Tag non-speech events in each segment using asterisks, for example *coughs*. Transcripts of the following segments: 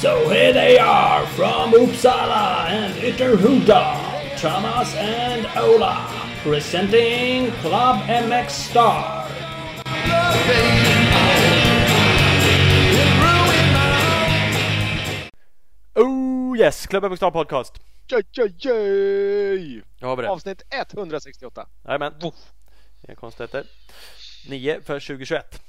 So here they are from Uppsala and Ytterhuda, Thomas and Ola, presenting Club MX Star. Oh yes, Club MX Star Podcast. Joj, joj, joj! Jag har det. Avsnitt 168. Jajamän. Inga konstigheter. 9 för 2021.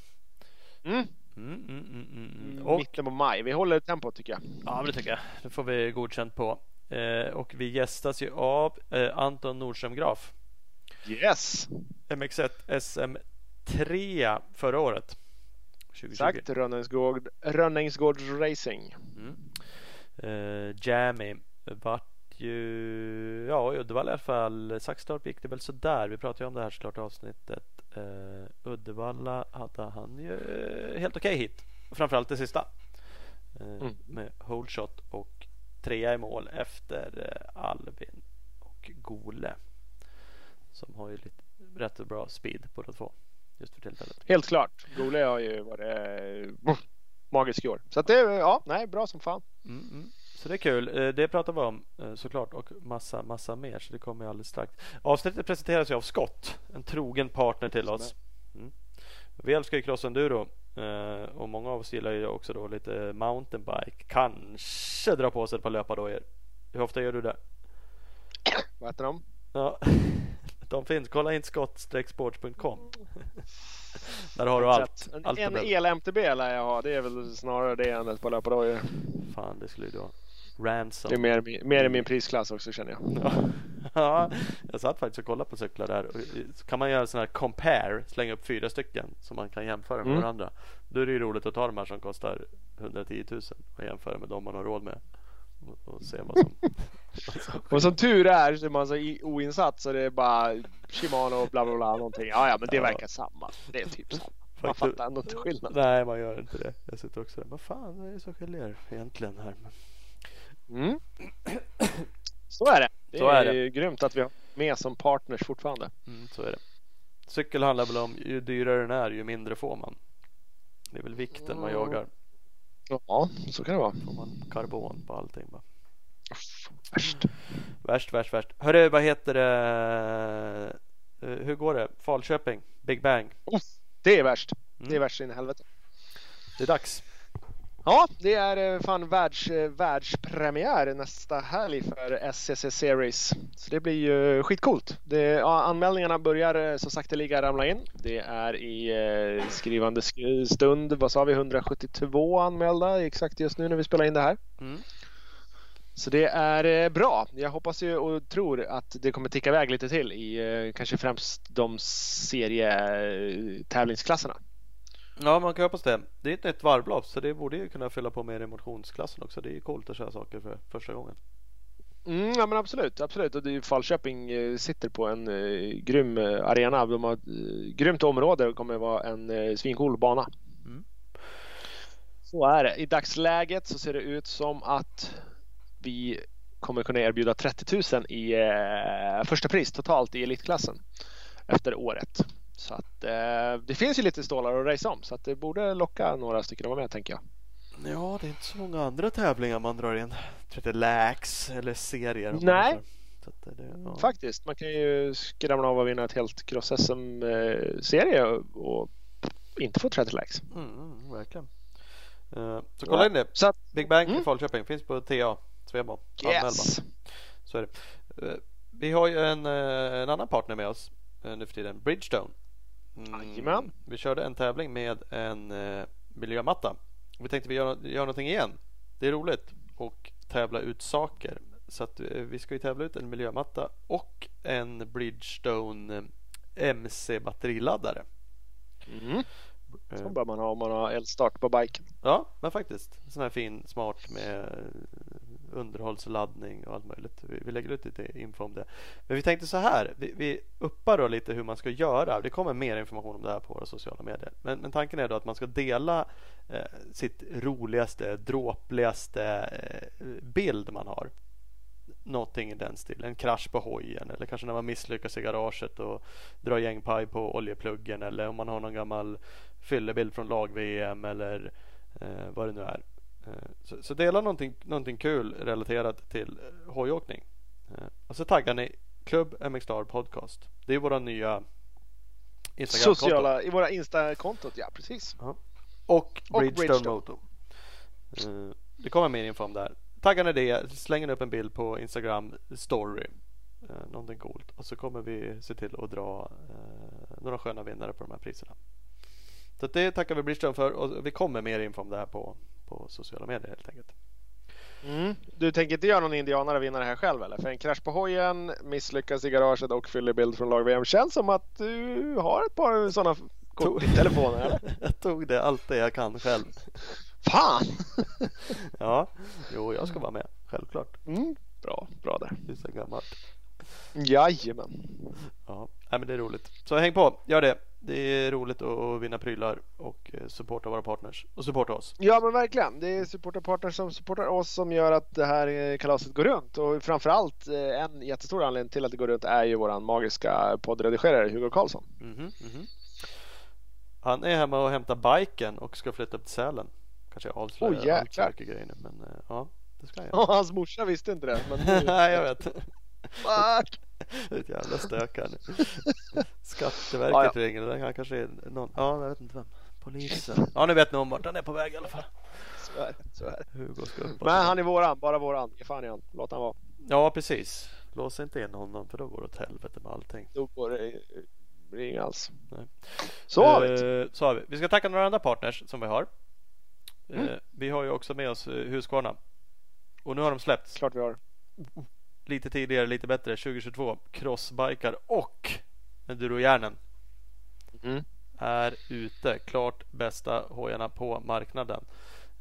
Mm. Mm, mm, mm, mm, mm. Och, Mitten på maj. Vi håller tempot tycker jag. ja, det tycker jag. Det får vi godkänt på. Eh, och vi gästas ju av eh, Anton Nordström Graf. Yes! MX1 SM3 förra året. 2020. Exakt. Rönningsgård, Rönningsgårds Racing. Mm. Eh, Jammy vart ju, ja i Uddevalla i alla fall. Saxtorp gick det väl sådär. Vi pratade ju om det här såklart i avsnittet. Eh, Uddevalla hade han ju helt okej hit. Framförallt det sista. Eh, Mm. Med hole shot och trea i mål efter eh, Alvin och Gole. Som har ju lite rätt bra speed båda två. Just för tillfället. Helt klart. Gole har ju varit magisk i år. Så att det, ja, nej, bra som fan. Mm, mm. Så det är kul. Eh, Det pratar vi om eh, såklart och massa, massa mer. Så det kommer ju alldeles strax. Avsnittet presenteras ju av Scott, en trogen partner till oss. Mm. Vi älskar ju crossenduro eh, och många av oss gillar ju också då lite mountainbike. Kanske dra på sig ett par löpardojor. Hur ofta gör du det? Vad heter de? Ja, *laughs* de finns. Kolla in scott-sports.com. *laughs* Där har du allt. En, allt en el-MTB lär jag ha. Det är väl snarare det än ett par löpardojor. Fan, det skulle ju då. Ransom. Det är mer, mer i min prisklass också känner jag. Ja. *laughs* Ja, jag satt faktiskt och kollade på cyklar där. Så kan man göra sån här compare, slänga upp fyra stycken som man kan jämföra med Mm. varandra. Då är det ju roligt att ta de här som kostar 110 000 och jämföra med de man har råd med. Och, och se vad som... *laughs* Och som tur är så är man så oinsatt så det är bara Shimano och bla bla bla någonting. Ja, ja, men det Ja. verkar samma. Det är typ samma. Man fattar ändå inte skillnad. Nej, man gör inte det. Jag sitter också där. Vad fan är det som skiljer egentligen här? Mm. *coughs* Så är det. Det Så är, är ju grymt att vi har med som partners fortfarande. Mm, så är det. Cykel handlar väl om ju dyrare den är ju mindre får man. Det är väl vikten man Mm. jagar. Ja, så kan det vara. Får man karbon på allting bara. Värst. Värst, värst, värst. Hörru, vad heter det? Eh, Hur går det? Falköping, Big Bang. Det är värst. Mm. Det är värst in i helvete. Det är dags. Ja, det är eh, fan världs, eh, världspremiär nästa helg för SCC Series. Så det blir ju skitcoolt. Det, ja, anmälningarna börjar eh, så sakteliga ramla in. Det är i eh, skrivande sk- stund, vad sa vi, 172 anmälda exakt just nu när vi spelar in det här. Mm. Så det är bra. Jag hoppas ju och tror att det kommer ticka iväg lite till i kanske främst de serietävlingsklasserna. Ja, man kan hoppas det. Det är ett nytt varvlopp så det borde ju kunna fylla på mer i motionsklassen också. Det är ju coolt att köra saker för första gången. Mm, ja men absolut, absolut. Och det är Falköping eh, sitter på en eh, grym eh, arena. De har ett eh, grymt område och kommer vara en eh, svincool bana. Mm. Så är det. I dagsläget så ser det ut som att vi kommer kunna erbjuda 30 000 i eh, första pris totalt i elitklassen efter året. Så att eh, det finns ju lite stålar att racea om så att det borde locka några stycken att vara med tänker jag. Ja, det är inte så många andra tävlingar man drar in. 30 lax eller serier. Nej. kör. Så att det, ja. Faktiskt, man kan ju skramla av och vinna ett helt cross-SM-serie och, och inte få 30 likes. Mm, mm, verkligen. Eh, så kolla in det. Så att, Big Bang i Mm. Falköping finns på TA, Svebo. Yes! Så är det. Eh, Vi har ju en, eh, en annan partner med oss eh, nu för tiden, Bridgestone. Jajamän. vi körde en tävling med en eh, miljömatta. Vi tänkte vi gör, gör någonting igen. Det är roligt och tävla ut saker. Så att eh, vi ska ju tävla ut en miljömatta och en Bridgestone eh, MC batteriladdare. Mm. Eh, Så bör man ha om man har eldstart på biken. Ja, men faktiskt. Sån här fin, smart med underhållsladdning och allt möjligt. Vi, vi lägger ut lite info om det. Men vi tänkte så här. Vi, vi uppar då lite hur man ska göra. Det kommer mer information om det här på våra sociala medier. Men, men tanken är då att man ska dela eh, sitt roligaste, dråpligaste eh, bild man har. någonting i den stilen. En krasch på hojen eller kanske när man misslyckas i garaget och drar gängpaj på oljepluggen eller om man har någon gammal fyllebild från lag-VM eller eh, vad det nu är. Eh, så, så, dela någonting, någonting kul relaterat till eh, hojåkning. Eh, och så taggar ni Klubb MX Star Podcast. Det är våra nya Instagram-konto. Sociala, i våra Insta-kontot, ja precis. Ja. Och Bridgestone, Bridgestone. Moto. Det kommer mer info om det här. Taggar ni det, slänger upp en bild på Instagram story. Någonting coolt. Och så kommer vi se till att dra några sköna vinnare på de här priserna. Så det tackar vi Bridgestone för och vi kommer mer info om det här på, på sociala medier helt enkelt. Mm. Du tänker inte göra någon indianare vinnare här själv eller? För en krasch på hojen, misslyckas i garaget och fyllebild från lag-VM. Känns som att du har ett par sådana kort i telefonen eller? *laughs* jag tog det allt det jag kan själv. Fan! *laughs* ja, jo jag ska vara med. Självklart. Mm. Bra, bra där. Det är så gammalt. Jajamän. Ja, men det är roligt. Så häng på, gör det. Det är roligt att vinna prylar och eh, supporta våra partners och supporta oss. Ja men verkligen. Det är supporterpartners som supportar oss som gör att det här eh, kalaset går runt. Och framförallt eh, en jättestor anledning till att det går runt är ju våran magiska poddredigerare Hugo Karlsson. Mm -hmm, mm -hmm. Han är hemma och hämtar biken och ska flytta upp till Sälen. Kanske jag avslöjar oh, allt för mycket grejer nu men ja, det ska jag *laughs* hans morsa visste inte det. Men *laughs* Nej jag vet. Fuck! Ett jävla stök här nu. Skatteverket ah, ja. ringer. Han kanske är någon. Ja, jag vet inte vem. Polisen. Ja, nu vet ni om vart han är på väg i alla fall. Så är det. Så är det. Hugo ska upp Men han är våran. Bara våran. Ge fan i han. Låt han vara. Ja, precis. Lås inte in honom för då går det åt helvete med allting. Då går det blir inget alls. Nej. Så har vi uh, Så har vi. Vi ska tacka några andra partners som vi har. Mm. Uh, vi har ju också med oss uh, Husqvarna. Och nu har de släppts. Klart vi har lite tidigare, lite bättre 2022 crossbikar och endurojärnen mm. är ute. Klart bästa hojarna på marknaden.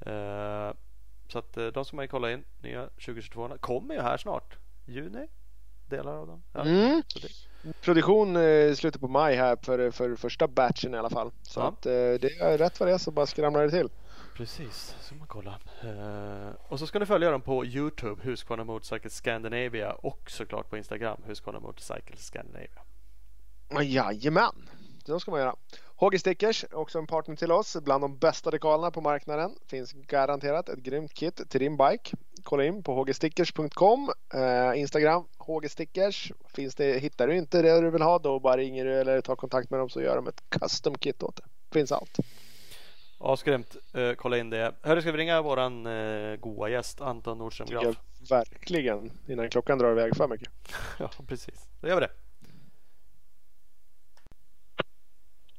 Eh, så att eh, de ska man ju kolla in. Nya 2022 kommer ju här snart. Juni. Delar av dem. Ja, mm. Produktion eh, slutet på maj här för, för första batchen i alla fall. Så ja. att eh, det är rätt vad det är så bara skramlar det till. Precis, så man kolla. Uh, och så ska ni följa dem på Youtube, Husqvarna Motorcycle Scandinavia och såklart på Instagram, Husqvarna Motorcycle Scandinavia. Jajamän, det ska man göra. HG Stickers, också en partner till oss. Bland de bästa dekalerna på marknaden. Finns garanterat ett grymt kit till din bike. Kolla in på hgstickers.com. Uh, eh, Instagram, hgstickers. Finns det, hittar du inte det du vill ha då bara ringer du eller tar kontakt med dem så gör de ett custom kit åt det. Finns allt. Asgrymt. Uh, kolla in det. Hörru, ska vi ringa våran uh, goa gäst Anton Nordström Graf? Verkligen. Innan klockan drar iväg för mycket. *laughs* ja, precis. Då gör vi det.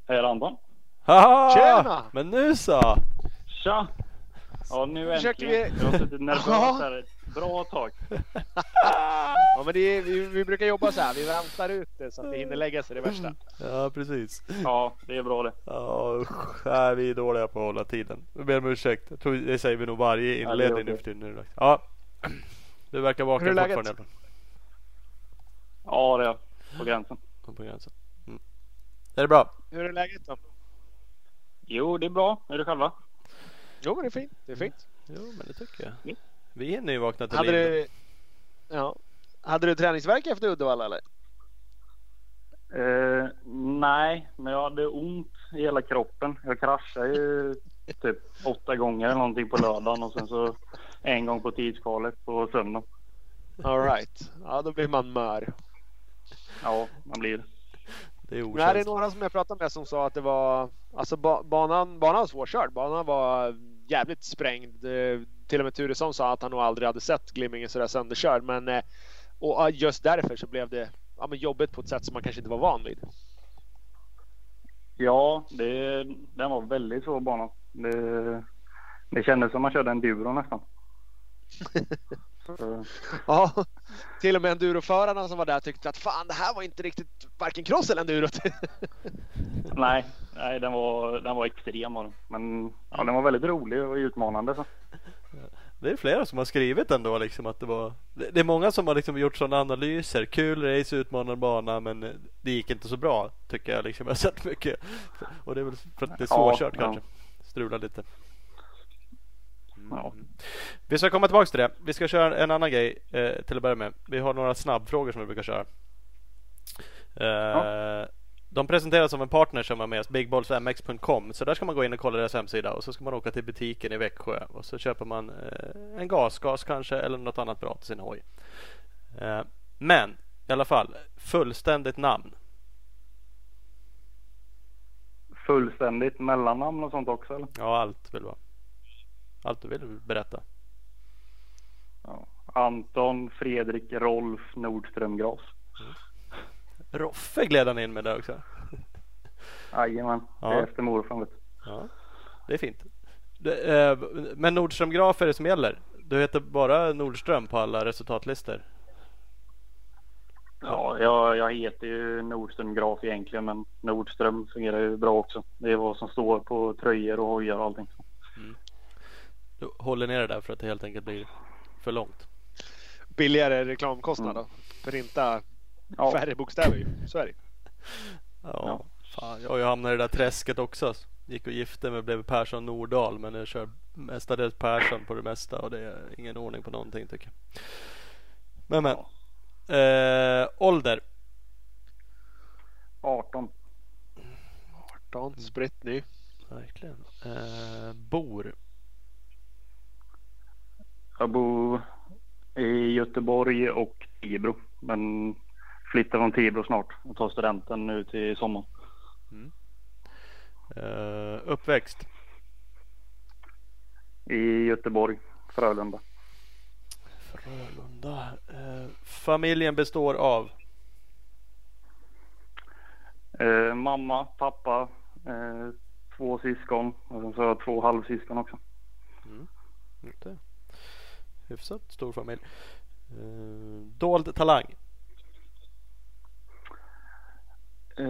Hej Anton. Haha! Tjena! Men nu så! Tja! Ja, nu äntligen. Vi... Jag har suttit nervös *laughs* här bra tag. *laughs* ja, men är, vi, vi, brukar jobba så här. Vi väntar ut det så att det hinner lägga sig det värsta. Ja, precis. Ja, det är bra det. Ja, usch, nej, vi är dåliga på att hålla tiden. Jag ber om ursäkt. Jag tror det säger vi nog varje inledning nu för tiden. Ja, du verkar vaken fortfarande. Ja, det är på gränsen. På gränsen. Mm. Är det bra? Hur är läget då? Jo, det är bra. Är det själva? Jo, men det är fint. Det är fint. Jo, men det tycker jag. Mm. Vi är nyvakna till hade du, ja. Hade du träningsverk efter Uddevalla eller? Uh, nej, men jag hade ont i hela kroppen. Jag kraschade ju *laughs* typ åtta gånger eller någonting på lördagen och sen så en gång på tidskvalet på söndagen. Alright, ja då blir man mör. Ja, man blir det. Det är. Men är det några som jag pratade med som sa att det var, alltså banan, banan var svårkörd. Banan var jävligt sprängd. Till och med Turesson sa att han nog aldrig hade sett Glimmingen sådär sönderkörd. Men eh, och just därför så blev det ja, men jobbigt på ett sätt som man kanske inte var van vid. Ja, det, den var väldigt svår bana. Det, det kändes som man körde en Duro nästan. *laughs* ja, till och med enduroförarna som var där tyckte att fan det här var inte riktigt varken cross eller enduro. nej, nej den, var, den var extrem Men ja, den var väldigt rolig och utmanande. Så. Det är flera som har skrivit ändå liksom att det var Det är många som har liksom gjort sådana analyser Kul race, utmanande bana men det gick inte så bra Tycker jag liksom Jag har sett mycket Och det är väl för att det är svårkört ja, kanske ja. Strular lite Ja. Vi ska komma tillbaka till det. Vi ska köra en annan grej eh, till att börja med. Vi har några snabbfrågor som vi brukar köra. Eh, De presenteras av en partner som är med oss, bigballsmx.com. Så där ska man gå in och kolla deras hemsida och så ska man åka till butiken i Växjö och så köper man eh, en gasgas kanske eller något annat bra till sin hoj. Eh, men i alla fall, fullständigt namn. Fullständigt mellannamn och sånt också eller? Ja, allt vill vara. Allt du vill berätta. Ja. Anton, Fredrik, Rolf, Nordström, Gras. Roffe gled han in med där också. Jajamän, Ja. det är efter morfar. Ja, det är fint. Det, eh, men Nordström Graf är det som gäller? Du heter bara Nordström på alla resultatlistor? Ja, jag, jag heter ju Nordström Graf egentligen men Nordström fungerar ju bra också. Det är vad som står på tröjor och hojar och allting. Du håller ner det där för att det helt enkelt blir för långt. Billigare reklamkostnad då. Printa Ja, färre bokstäver ju. Så är det. Ja, Ja. fan. Jag hamnat i det där träsket också. Gick och gifte mig blev Persson Nordahl men jag kör mestadels Persson på det mesta och det är ingen ordning på någonting tycker jag. Men men. Eh, ålder? 18. 18, spritt ny. Verkligen. Eh, bor? Jag bor i Göteborg och Tibro. Men flyttar från Tibro snart och tar studenten nu till sommar. Eh, uppväxt? I Göteborg, Frölunda. Frölunda. Eh, familjen består av? Eh, mamma, pappa, två syskon och sen så har jag två halvsyskon också. Inte. Hyfsat stor familj. Dold talang? Eh,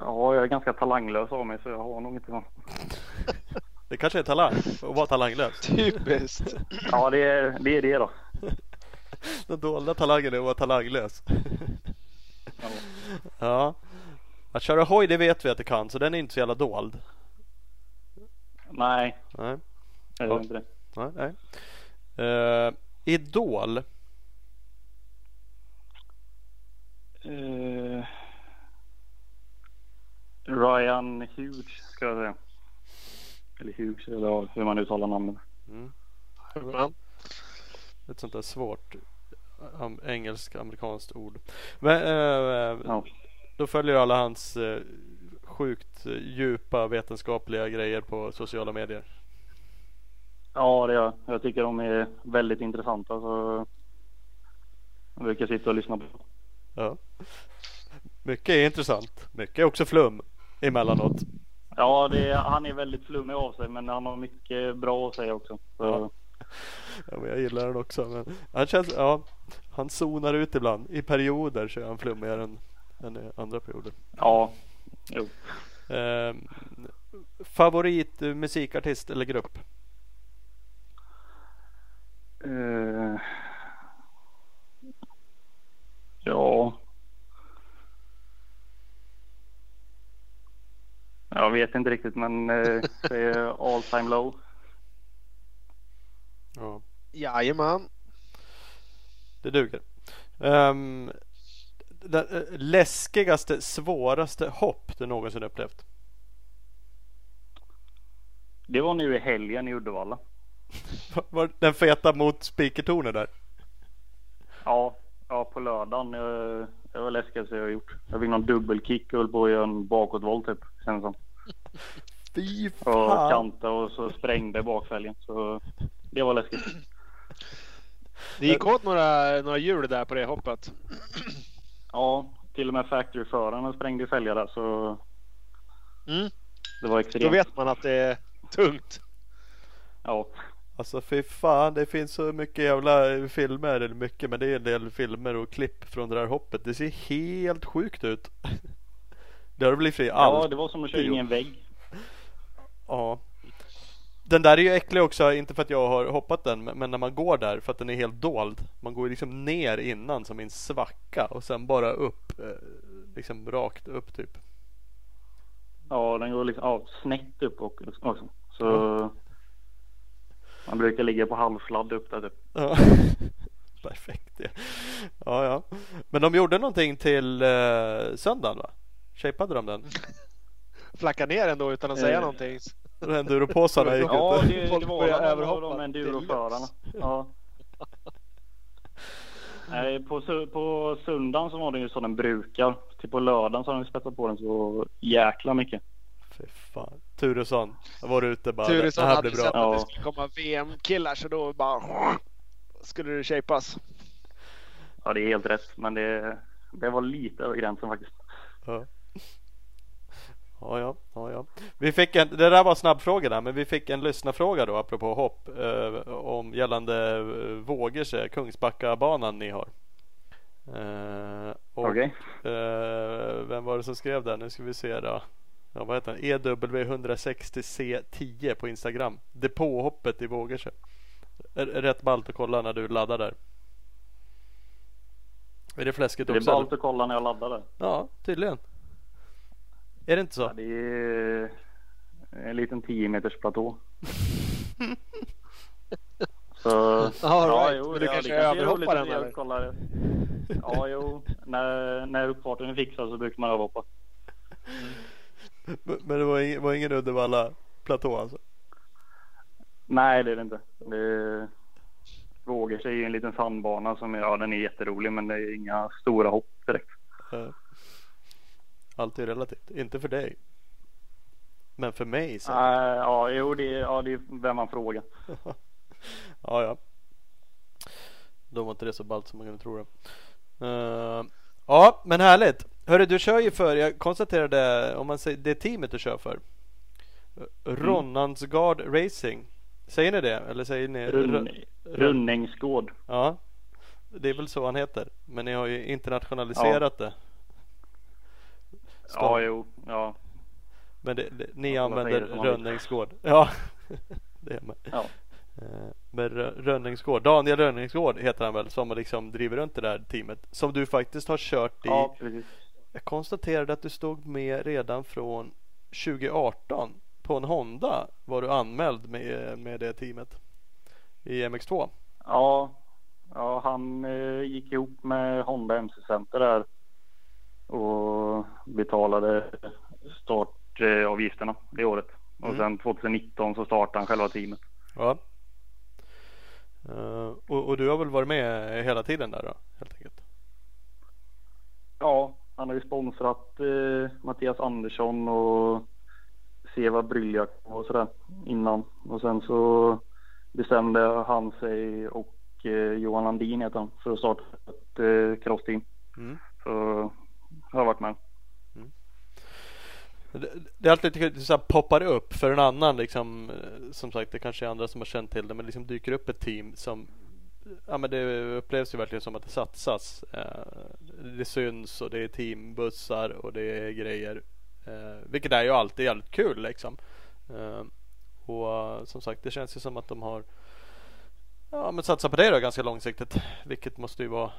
ja, jag är ganska talanglös av mig så jag har nog inte så. *laughs* Det kanske är talang att vara talanglös. Typiskt. Ja, det är det, är det då. *laughs* Den dolda talangen är att vara talanglös. Ja. Ja. Att köra hoj det vet vi att det kan så den är inte så jävla dold. Nej, Nej. är Ja. inte det. Nej. nej. Eh, idol? Eh, Ryan Hughes ska jag säga. Eller Hughes eller hur man uttalar namnet. Mm. Ett sånt där svårt am- engelsk amerikanskt ord. Men, eh, Ja. Då följer alla hans eh, sjukt eh, djupa vetenskapliga grejer på sociala medier. ja, det gör jag. Jag tycker de är väldigt intressanta. Så jag brukar sitta och lyssna på. Ja. Mycket är intressant. Mycket är också flum emellanåt. Ja, är, han är väldigt flummig av sig men han har mycket bra att säga också. Så, Ja. Ja, men jag gillar den också. Men han känns, ja, han zonar ut ibland. I perioder så är han flummigare än, än i andra perioder. ja, jo. Eh, favorit musikartist eller grupp? Eh, ja. Jag vet inte riktigt men eh, det är all time low. Ja, Jajamän. det duger. Um, det eh, läskigaste, svåraste hopp du någonsin upplevt? Det var nu i helgen i Uddevalla. *laughs* Var den feta mot spikertornet där? Ja, ja på lördagen. Jag, det var läskigaste jag har gjort. Jag fick någon dubbelkick och höll på att göra en bakåtvolt typ. Känns som. Fy Och fan! kanta och så sprängde bakfälgen. Så det var läskigt. Det gick åt några, några hjul där på det hoppet. Ja, till och med factoryföraren sprängde fälgar där så Mm. det var extremt. Då vet man att det är tungt. Ja, Alltså fy fan, det finns så mycket jävla filmer, eller mycket, men det är en del filmer och klipp från det där hoppet. Det ser helt sjukt ut. *laughs* Det har blivit fri ja, allt. det var som att köra in i en vägg. Ja. Den där är ju äcklig också, inte för att jag har hoppat den, men när man går där för att den är helt dold. Man går liksom ner innan som i en svacka och sen bara upp. eh, Liksom rakt upp typ. Ja, den går liksom ja, snett upp och, också. Så Man brukar ligga på halvsladd upp där typ. Ja. *laughs* Perfekt ja. ja, ja. Men de gjorde någonting till eh, söndagen va? Shapeade de den? *laughs* Flacka ner ändå utan att säga Eh. någonting. Enduropåsarna *laughs* gick Ja, ut. det, Folk av överhoppa de enduroförarna. Ja. Nej, på, på söndagen så var den ju som den brukar. Till på lördagen så har de spetsat på den så jäkla mycket. Fy fan. Turesson var ute bara. Turesson det här hade ju sett bra. att det skulle komma VM-killar så då bara skulle det shapas. Ja, det är helt rätt. Men det, det var lite över gränsen faktiskt. Ja. Ja, ja, ja, ja. Vi fick en, det där var snabbfrågorna, men vi fick en lyssnarfråga då apropå hopp eh, om gällande eh, Vågerse, Kungsbackabanan ni har. Eh, och, Okej. eh, vem var det som skrev där? Nu ska vi se då. Ja, vad heter han? E EW160C10 på Instagram. Depåhoppet i Vågerse. R- Rätt ballt att kolla när du laddar där. Är det fläskigt Det är också? ballt att kolla när jag laddar där. Ja, tydligen. Är det inte så? Ja, det är en liten 10 meters platå. *laughs* Så All ja, right. jo, Men du ja, kanske överhoppar den, eller? kollar. Ja, jo. När, när uppfarten är fixad så brukar man överhoppa. Men *laughs* men det var ingen, var ingen Uddevalla-platå alltså? Nej, det är det inte. Det vågar sig i en liten sandbana som är, ja, den är jätterolig men det är inga stora hopp direkt. Allt är relativt. Inte för dig. Men för mig så. Nej, ja, jo, det är, ja, det är vem man frågar. *laughs* Ja, ja. Då var inte det så ballt som man kunde tro det. Eh, ja, men härligt. Hörru, du kör ju för, jag konstaterade, om man säger det teamet du kör för. Uh, Ronnansgard Racing. Säger ni det? Eller säger ni? Run, Run- Runningsgård. Ja, det är väl så han heter. Men ni har ju internationaliserat det. Ja, jo, ja. Men det, det, ni Ja, använder man. Rönningsgård. Ja, *laughs* det är med. Ja. Eh, Men Rö- Rönningsgård, Daniel Rönningsgård heter han väl som liksom driver runt det där teamet. Som du faktiskt har kört i. Ja, precis. Jag konstaterade att du stod med redan från 2018 på en Honda var du anmäld med, med det teamet i MX2. Ja, ja han eh, gick ihop med Honda MC Center där och betalade startavgifterna det året. Och Mm. sen 2019 så startade han själva teamet. Ja. Eh, och, och du har väl varit med hela tiden där då helt enkelt? Ja, han har ju sponsrat eh, Mattias Andersson och Seva Bryljak och sådär innan. Och sen så bestämde han sig och eh, Johan Landin heter han för att starta ett eh, crossteam. Mm. Så har jag varit med. Det, det är alltid lite kul, så poppar upp för en annan liksom eh, Som sagt det kanske är andra som har känt till det men liksom dyker upp ett team som Ja men det upplevs ju verkligen som att det satsas. Eh, Det syns och det är teambussar och det är grejer eh, Vilket är ju alltid jävligt kul liksom. Eh, Och som sagt det känns ju som att de har Ja men satsat på det då ganska långsiktigt Vilket måste ju vara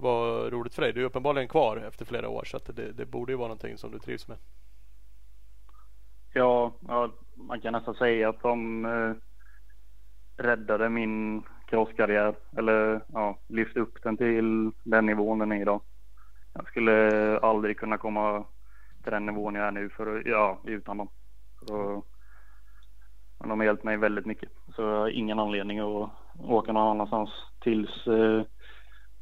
Vara roligt för dig. Du är uppenbarligen kvar efter flera år så att det, det borde ju vara någonting som du trivs med. Ja, ja, man kan nästan säga att de eh, räddade min crosskarriär. Eller ja, lyfte upp den till den nivån den är idag. Jag skulle aldrig kunna komma till den nivån jag är nu för, ja, utan dem. Så, de har hjälpt mig väldigt mycket. Så jag har ingen anledning att åka någon annanstans tills eh,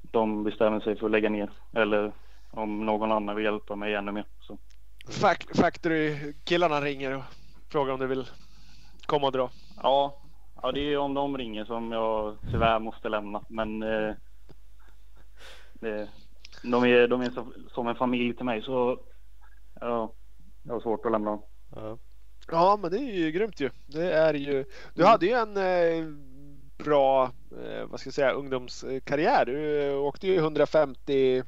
de bestämmer sig för att lägga ner. Eller om någon annan vill hjälpa mig ännu mer. Så. Fac- Factory-killarna ringer och frågar om du vill komma och dra. Ja, ja, det är om de ringer som jag tyvärr måste lämna. Men eh, det, de är, de är så, som en familj till mig så ja, jag har svårt att lämna dem. ja. Ja, men det är ju grymt ju. Det är ju. Du hade ju en eh, bra, eh, vad ska jag säga, ungdomskarriär. Du åkte ju 150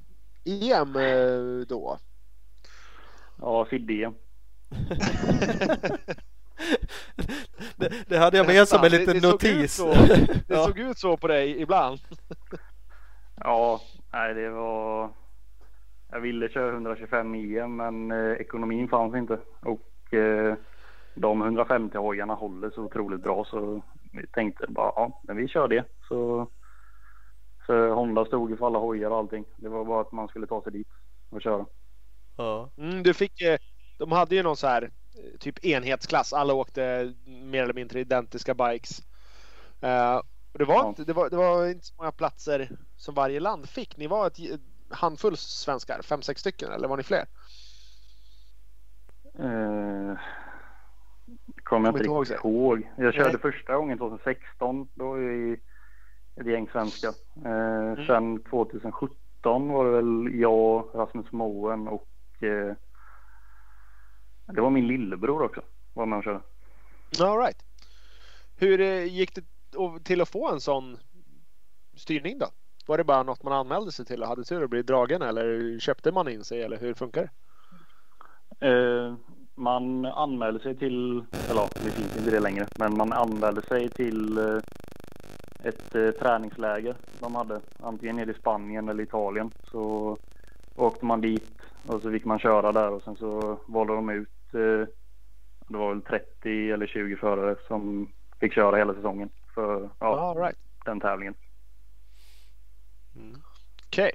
EM eh, då. Ja, Fidde. *laughs* *laughs* det, det hade jag med som en Det- liten det såg ut notis. så. *laughs* Det ja. såg ut så på dig ibland. Ja, nej det var... Jag ville köra 125 EM men eh, ekonomin fanns inte. Och eh, de 150 hojarna håller så otroligt bra så vi tänkte bara ja, men vi kör det. Så, så Honda stod ju för alla hojar och allting. Det var bara att man skulle ta sig dit och köra. Ja. Mm, du fick, eh, de hade ju någon så här typ enhetsklass. Alla åkte mer eller mindre identiska bikes. Eh, och det, var Ja. inte, det, var, det var inte så många platser som varje land fick. Ni var ett handfull svenskar, fem, sex stycken eller var ni fler? Eh, kommer jag inte inte riktigt ihåg ihåg. Jag körde Nej. första gången 2016. Då var vi ett gäng svenskar. Mm. Eh, Sen 2017 var det väl jag, Rasmus Moen och eh, det var min lillebror också. Var med och körde. All right. Hur eh, gick det till att få en sån styrning då? Var det bara något man anmälde sig till och hade tur att bli dragen eller köpte man in sig eller hur funkar det? Eh, man anmälde sig till, eller ja, det finns inte det längre, men man anmälde sig till eh, ett eh, träningsläger de hade. Antingen nere i Spanien eller Italien. Så åkte man dit och så fick man köra där och sen så valde de ut, det var väl 30 eller 20 förare som fick köra hela säsongen för ja, All right. den tävlingen. Mm. Okej.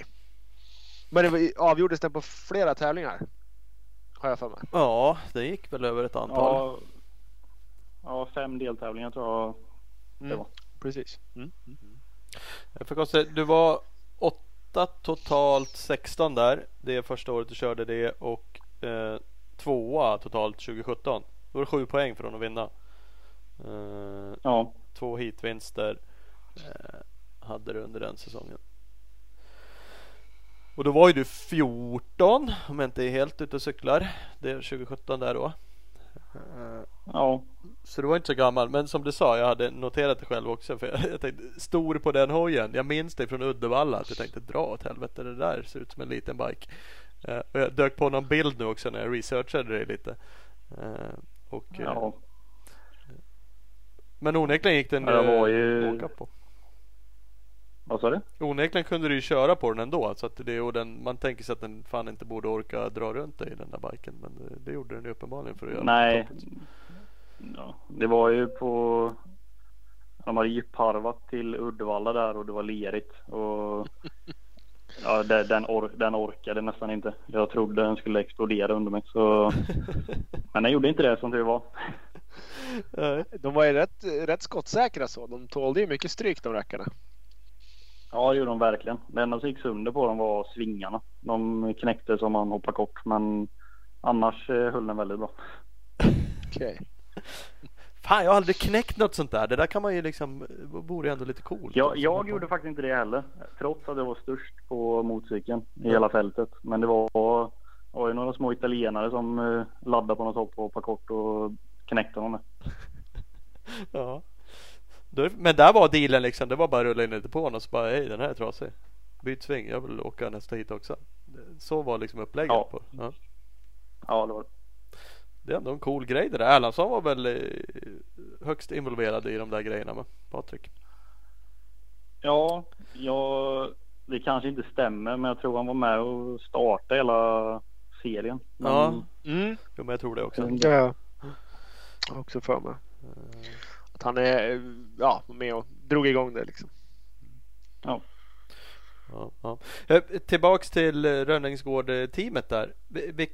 Men det var, avgjordes den på flera tävlingar? Har jag för mig. ja, det gick väl över ett antal. Ja, ja, fem deltävlingar tror jag det Mm. var. Precis. Mm. Konstatera, du var åtta totalt 16 där. Det är första året du körde det och eh, tvåa totalt 2017. Då var det sju poäng från att vinna. Eh, Ja, två hitvinster eh, hade du under den säsongen. Och då var ju du 14 om jag inte är helt ute och cyklar. Det är 2017 där då. Eh, ja, så du var inte så gammal. Men som du sa, jag hade noterat det själv också. För jag, jag tänkte, stor på den hojen. Jag minns det från Uddevalla. Att jag tänkte, dra åt helvete det där ser ut som en liten bike. Eh, och jag dök på någon bild nu också när jag researchade det lite. Eh, och, eh, ja. Men onekligen gick den Ja, ju- att åka på. Vad sa du? Onekligen kunde du ju köra på den ändå. Så att det, och den, man tänker sig att den fan inte borde orka dra runt dig i den där biken. Men det, det gjorde den ju uppenbarligen för att göra Nej. Ja, det var ju på... De hade djupharvat till Uddevalla där och det var lerigt. Och *laughs* ja, den, or, den orkade nästan inte. Jag trodde den skulle explodera under mig. Så... *laughs* Men den gjorde inte det som tur var. De var ju rätt, rätt skottsäkra så. De tålde ju mycket stryk de rackarna. Ja, det gjorde de verkligen. Det enda som gick sönder på dem var svingarna. De knäckte som man hoppar kort. Men annars eh, höll den väldigt bra. *laughs* Okej. Fan jag har aldrig knäckt något sånt där. Det där kan man ju liksom, vore ju ändå lite coolt. Alltså, jag gjorde faktiskt inte det heller. Trots att jag var störst på motorcykeln i hela fältet. Men det var, var ju några små italienare som eh, laddade på något hopp och hoppade kort och knäckte honom. *laughs* Ja. Men där var dealen liksom, det var bara att rulla in lite på honom och så bara hej den här är trasig. Byt sving, jag vill åka nästa hit också. Så var liksom upplägget Ja. på ja. Ja, det var det. Det är ändå en cool grej det där. Erlandsson var väl eh, högst involverad i de där grejerna med Patrik. Ja, jag, det kanske inte stämmer men jag tror han var med och startade hela serien. Men, Ja. Mm. Jo men jag tror det också. Ja. Jag har också för mig. Att han är eh, ja, med och drog igång det liksom. Ja, ja. Eh, Tillbaks till eh, Rönningsgård-teamet där.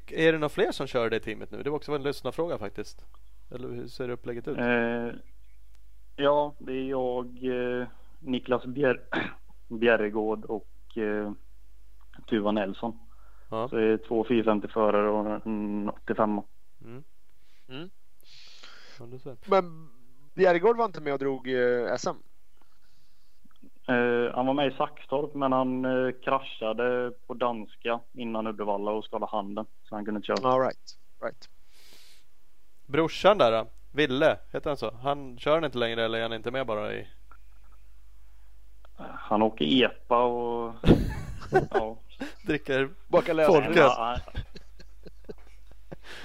Är det några fler som kör det teamet nu? Det var också en lyssnarfråga faktiskt. Eller hur ser upplägget ut? Eh, ja, det är jag, eh, Niklas Bjer *clears throat* Bjerregård och eh, Tuva Nelson. Ja. Så det är två 450 förare och en 85 Mm. Mm. Men Bjärgård var inte med och drog SM? Eh, Han var med i Saxtorp men han eh, kraschade på danska innan Uddevalla och skadade handen. Så han kunde inte köra. All right. right. Brorsan där då? Ville, heter han så? Han kör han inte längre eller är han inte med bara i? Han åker EPA och *laughs* ja. Dricker Folköl. Ja,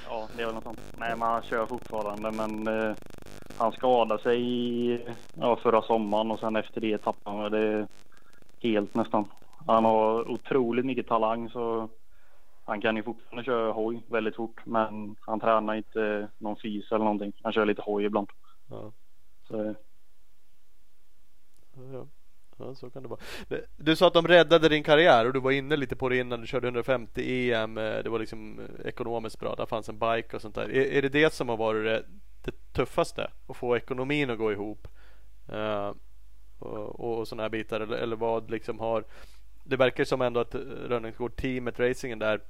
ja, det är väl något sånt. Nej, men han kör fortfarande. Men eh, han skadade sig ja, förra sommaren och sen efter det tappade han det helt nästan. Han har otroligt mycket talang så han kan ju fortfarande köra hoj väldigt fort. Men han tränar inte någon fys eller någonting. Han kör lite hoj ibland. Ja. Så, Ja, ja, så kan det vara. Du sa att de räddade din karriär och du var inne lite på det innan du körde 150 EM. Eh, det var liksom eh, ekonomiskt bra. Där fanns en bike och sånt där. Är, är det det som har varit det tuffaste? Att få ekonomin att gå ihop? Uh, och, och sådana här bitar eller, eller vad liksom har Det verkar som ändå att Rönningsgård-teamet, racingen där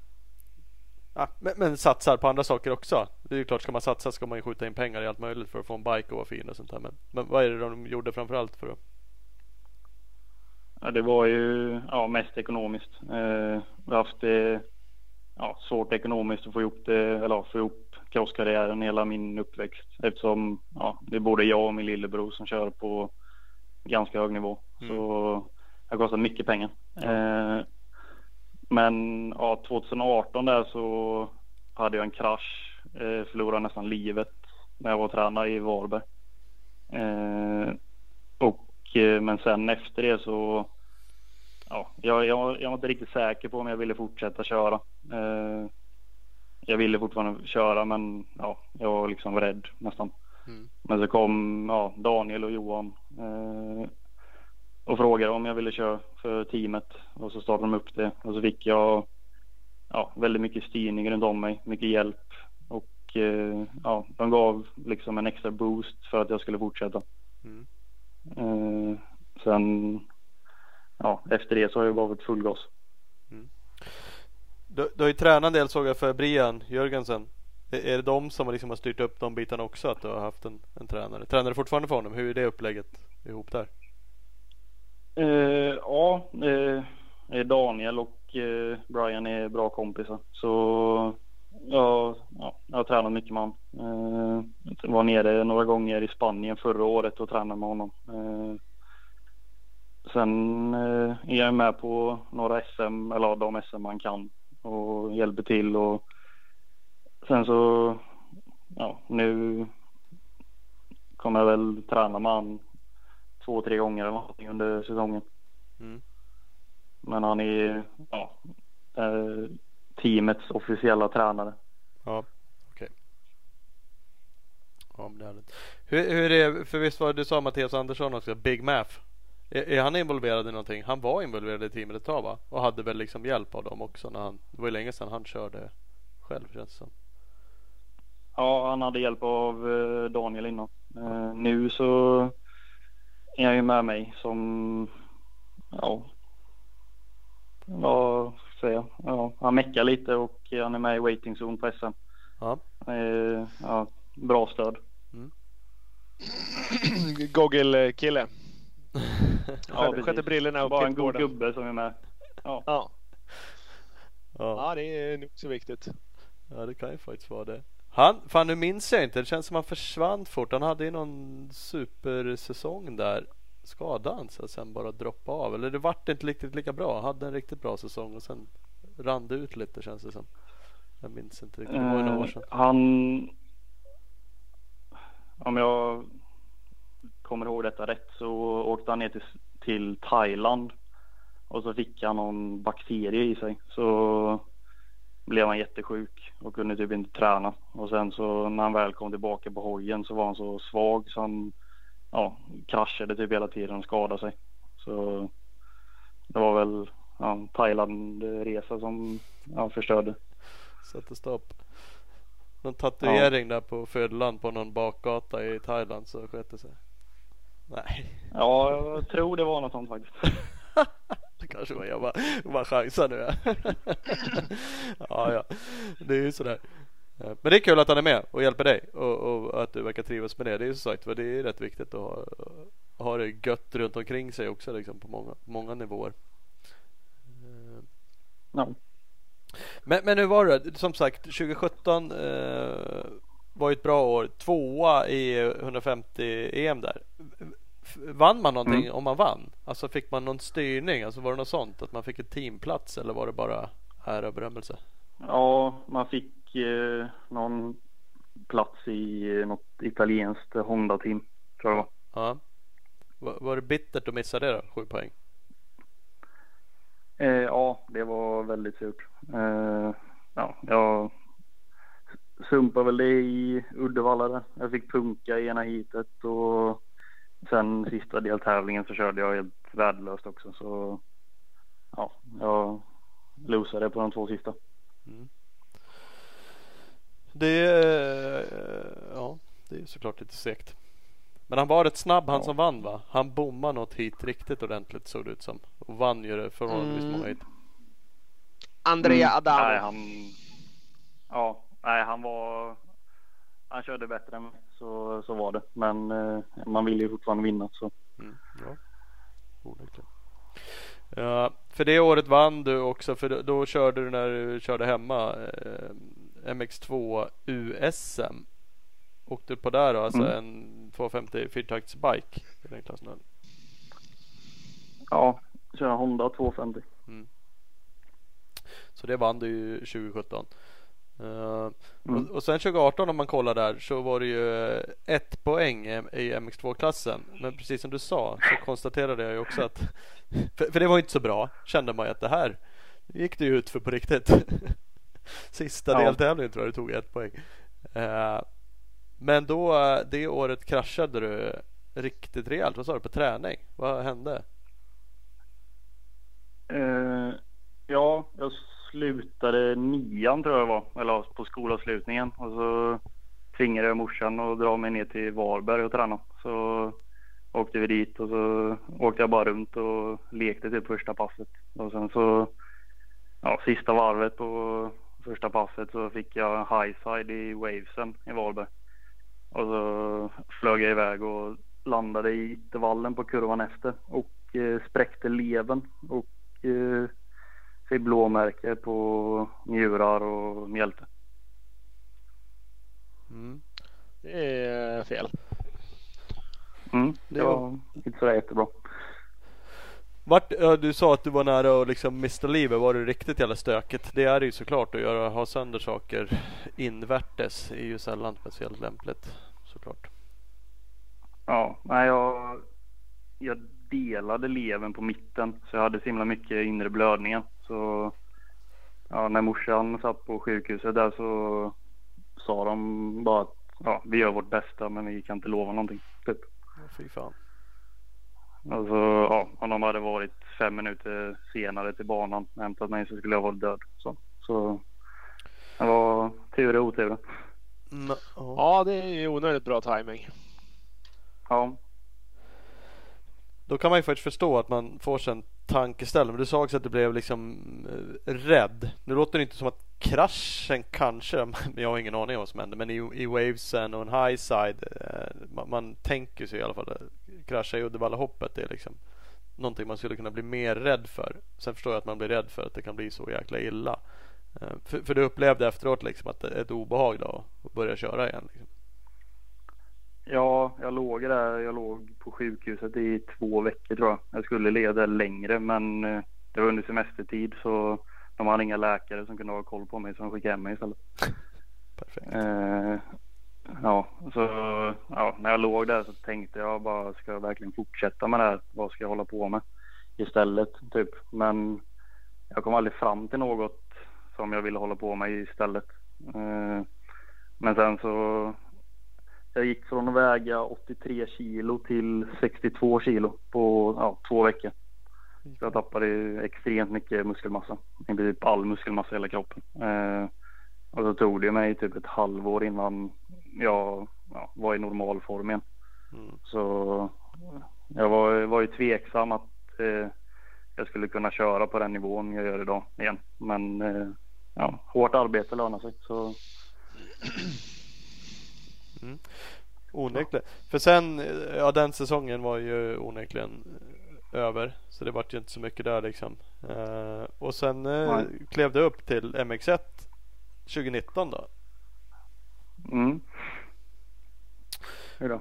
Ja, men, men, satsar på andra saker också. Det är ju klart, ska man satsa ska man ju skjuta in pengar i allt möjligt för att få en bike och vara fin och sånt där. Men, men vad är det de gjorde framförallt för att? Ja, det var ju ja, mest ekonomiskt. Eh, vi har haft det ja, svårt ekonomiskt att få ihop det, eller få ihop crosskarriären hela min uppväxt eftersom ja, det är både jag och min lillebror som kör på ganska hög nivå. Mm. Så det har kostat mycket pengar. Eh, men ja, 2018 där så hade jag en krasch. Eh, förlorade nästan livet när jag var tränare i Varberg. Eh, och, eh, men sen efter det så ja, jag, jag, jag var inte riktigt säker på om jag ville fortsätta köra. Eh, jag ville fortfarande köra men ja, jag var liksom rädd nästan. Mm. Men så kom ja, Daniel och Johan eh, och frågade om jag ville köra för teamet och så startade de upp det och så fick jag ja, väldigt mycket styrning runt om mig, mycket hjälp och eh, ja, de gav liksom en extra boost för att jag skulle fortsätta. Mm. Eh, sen ja, efter det så har jag bara varit full gas. Du, du har ju tränat en del såg jag för Brian Jörgensen. Är, det de som liksom har styrt upp de bitarna också? Att du har haft en, en tränare? Tränar du fortfarande för honom? Hur är det upplägget ihop där? Uh, ja, uh, Daniel och uh, Brian är bra kompisar. Så ja, ja, jag har tränat mycket med honom. Uh, var nere några gånger i Spanien förra året och tränade med honom. sen är jag med på några SM, eller de SM man kan och hjälper till. Och sen så, ja, nu kommer jag väl träna med honom två, tre gånger eller någonting under säsongen. Mm. Men han är ja, eh, teamets officiella tränare. Ja, okej. Okay. Ja, det är hur, hur är det, för visst var det du sa Mattias Andersson också, Big Math. Är, är, han involverad i någonting? Han var involverad i teamet ett tag va? Och hade väl liksom hjälp av dem också när han, det var ju länge sedan han körde själv känns det som. Ja, han hade hjälp av eh, Daniel innan. Eh, nu så är han ju med mig som, ja, vad ska jag säga, ja, han meckar lite och han är med i waiting zone på SM. Ja. Eh, ja bra stöd. Mm. Goggle-kille. Ja, sköter brillorna och Bara en god gubbe som är med. Ja. ja. Ja. det är nog så viktigt. Ja, det kan ju faktiskt vara det. Han, fan nu minns jag inte. Det känns som han försvann fort. Han hade ju någon supersäsong där. Skadade han sig sen bara droppa av? Eller det vart inte riktigt lika bra. Han hade en riktigt bra säsong och sen rann det ut lite känns det som. Jag minns inte riktigt. Det var några år sedan. Uh, han... Om jag kommer ihåg detta rätt så åkte han ner till, till Thailand. Och så fick han någon bakterie i sig. Så blev han jättesjuk och kunde typ inte träna. Och sen så när han väl kom tillbaka på hojen så var han så svag så han ja, kraschade typ hela tiden och skadade sig. Så det var väl ja, Thailand-resa som ja, förstörde. Satte stopp. Någon tatuering ja. där på födelsedagen på någon bakgata i Thailand så sköt det sig. Nej. Ja, jag tror det var något sånt faktiskt. *laughs* det kanske var jag bara, bara chansar nu. *laughs* ja, ja, det är ju sådär. Men det är kul att han är med och hjälper dig och, och att du verkar trivas med det. Det är ju som sagt det är rätt viktigt att ha, ha det gött runt omkring sig också liksom på många, många nivåer. Ja. Men, men hur var det? Som sagt 2017 eh, var ju ett bra år. Tvåa i 150 EM där. Vann man någonting mm. om man vann? Alltså fick man någon styrning? Alltså var det något sånt? Att man fick en teamplats eller var det bara ära och berömmelse? Ja, man fick eh, någon plats i eh, något italienskt Honda-team tror jag Ja. Var, var det bittert att missa det då? Sju poäng? Eh, ja, det var väldigt surt. Eh, ja, jag sumpade väl det i Uddevalla där. Jag fick punka i ena heatet och sen sista deltävlingen så körde jag helt värdelöst också så ja, jag losade på de två sista. Mm. Det är, ja, det är såklart lite segt. Men han var rätt snabb han ja. som vann va? Han bommade något hit riktigt ordentligt såg det ut som. Och vann ju det förhållandevis mm. många hit. Andrea mm. Nej, han, ja, nej, han var han körde bättre än mig, så, så var det. Men eh, man vill ju fortfarande vinna. Så. Mm, ja. Ja, för det året vann du också, för då, körde du när du körde hemma eh, MX2 USM. Åkte du på där då, alltså mm. en 250 fyrtakts bike i den klassen? Ja, körde Honda 250. Mm. Så det vann du ju 2017. Uh, mm. och, och sen 2018 om man kollar där så var det ju ett poäng i MX2-klassen. Men precis som du sa så konstaterade jag ju också att *laughs* för, för det var inte så bra kände man ju att det här gick det ju ut för på riktigt. *laughs* Sista ja. deltävlingen tror jag du tog ett poäng. Uh, men då det året kraschade du riktigt rejält. Vad sa du på träning? Vad hände? Uh, ja, jag slutade nian tror jag det var, eller på skolavslutningen. Och så tvingade jag morsan att dra mig ner till Varberg och träna. Så åkte vi dit och så åkte jag bara runt och lekte till första passet. Och sen så, ja, sista varvet på första passet så fick jag highside i wavesen i Varberg. Och så flög jag iväg och landade i intervallen på kurvan efter och eh, spräckte levern och eh, fick blåmärke på njurar och mjälte. Mm. Det är fel. Mm, det var inte så jättebra. Vart, du sa att du var nära att liksom mista livet. Var det riktigt jävla stökigt? Det är det ju såklart att göra, ha sönder saker invärtes är ju sällan speciellt lämpligt såklart. Ja, nej jag, jag delade levern på mitten så jag hade så himla mycket inre blödningar. Så ja, när morsan satt på sjukhuset där så sa de bara att ja, vi gör vårt bästa men vi kan inte lova någonting. Typ. Ja, fy fan. Alltså, ja, om de hade varit fem minuter senare till banan och hämtat mig så skulle jag varit död. Så, så det var tur och otur. Mm, oh. Ja, det är onödigt bra timing. Ja. Då kan man ju faktiskt förstå att man får sig en tankeställare. Men du sa också att du blev liksom eh, rädd. Nu låter det inte som att kraschen kanske, *laughs* jag har ingen aning om vad som hände, men i, i wavesen och en high side. Eh, man, man, tänker sig i alla fall att krascha i Uddevallahoppet. Det är liksom någonting man skulle kunna bli mer rädd för. Sen förstår jag att man blir rädd för att det kan bli så jäkla illa. Eh, för, för du upplevde efteråt liksom att det är ett obehag då att börja köra igen. Liksom. Ja, jag låg där. Jag låg på sjukhuset i två veckor tror jag. Jag skulle leda längre men eh, det var under semestertid så de hade inga läkare som kunde ha koll på mig så de skickade hem mig istället. *laughs* Perfekt. Eh, ja, så ja, när jag låg där så tänkte jag bara ska jag verkligen fortsätta med det här? Vad ska jag hålla på med istället typ? Men jag kom aldrig fram till något som jag ville hålla på med istället. Eh, men sen så jag gick från att väga 83 kilo till 62 kilo på ja, två veckor. Så jag tappade extremt mycket muskelmassa. I princip all muskelmassa i hela kroppen. Eh, och så tog det mig typ ett halvår innan jag ja, var i normal form igen. Mm. Så jag var, var ju tveksam att eh, jag skulle kunna köra på den nivån jag gör idag igen. Men eh, ja, hårt arbete lönar sig. Så Mm. Onekligen. För sen, ja den säsongen var ju onekligen över. Så det vart ju inte så mycket där liksom. Uh, och sen uh, klev det upp till MX1 2019 då. Mm. Hur då?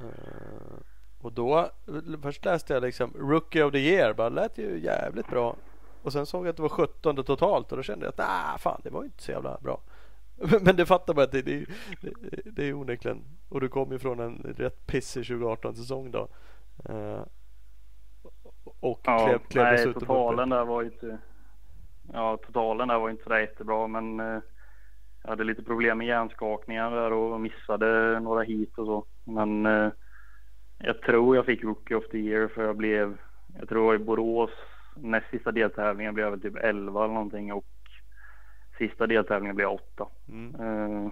Uh, och då, först läste jag liksom Rookie of the year. Bara lät ju jävligt bra. Och sen såg jag att det var 17 totalt och då kände jag att nej fan det var inte så jävla bra. *laughs* Men det fattar man att det, det, det, det är onekligen. Och du kom ju från en rätt pissig 2018 säsong då. Uh, och ja, klev, klev nej, totalen där var inte. Ja, totalen där var inte så jättebra, men uh, jag hade lite problem med hjärnskakningar där och missade några hit och så. Men uh, Jag tror jag fick Rookie of the Year för jag blev, jag tror i Borås, näst sista deltävlingen blev jag väl typ 11 eller någonting och sista deltävlingen blev jag 8. Mm. Eh,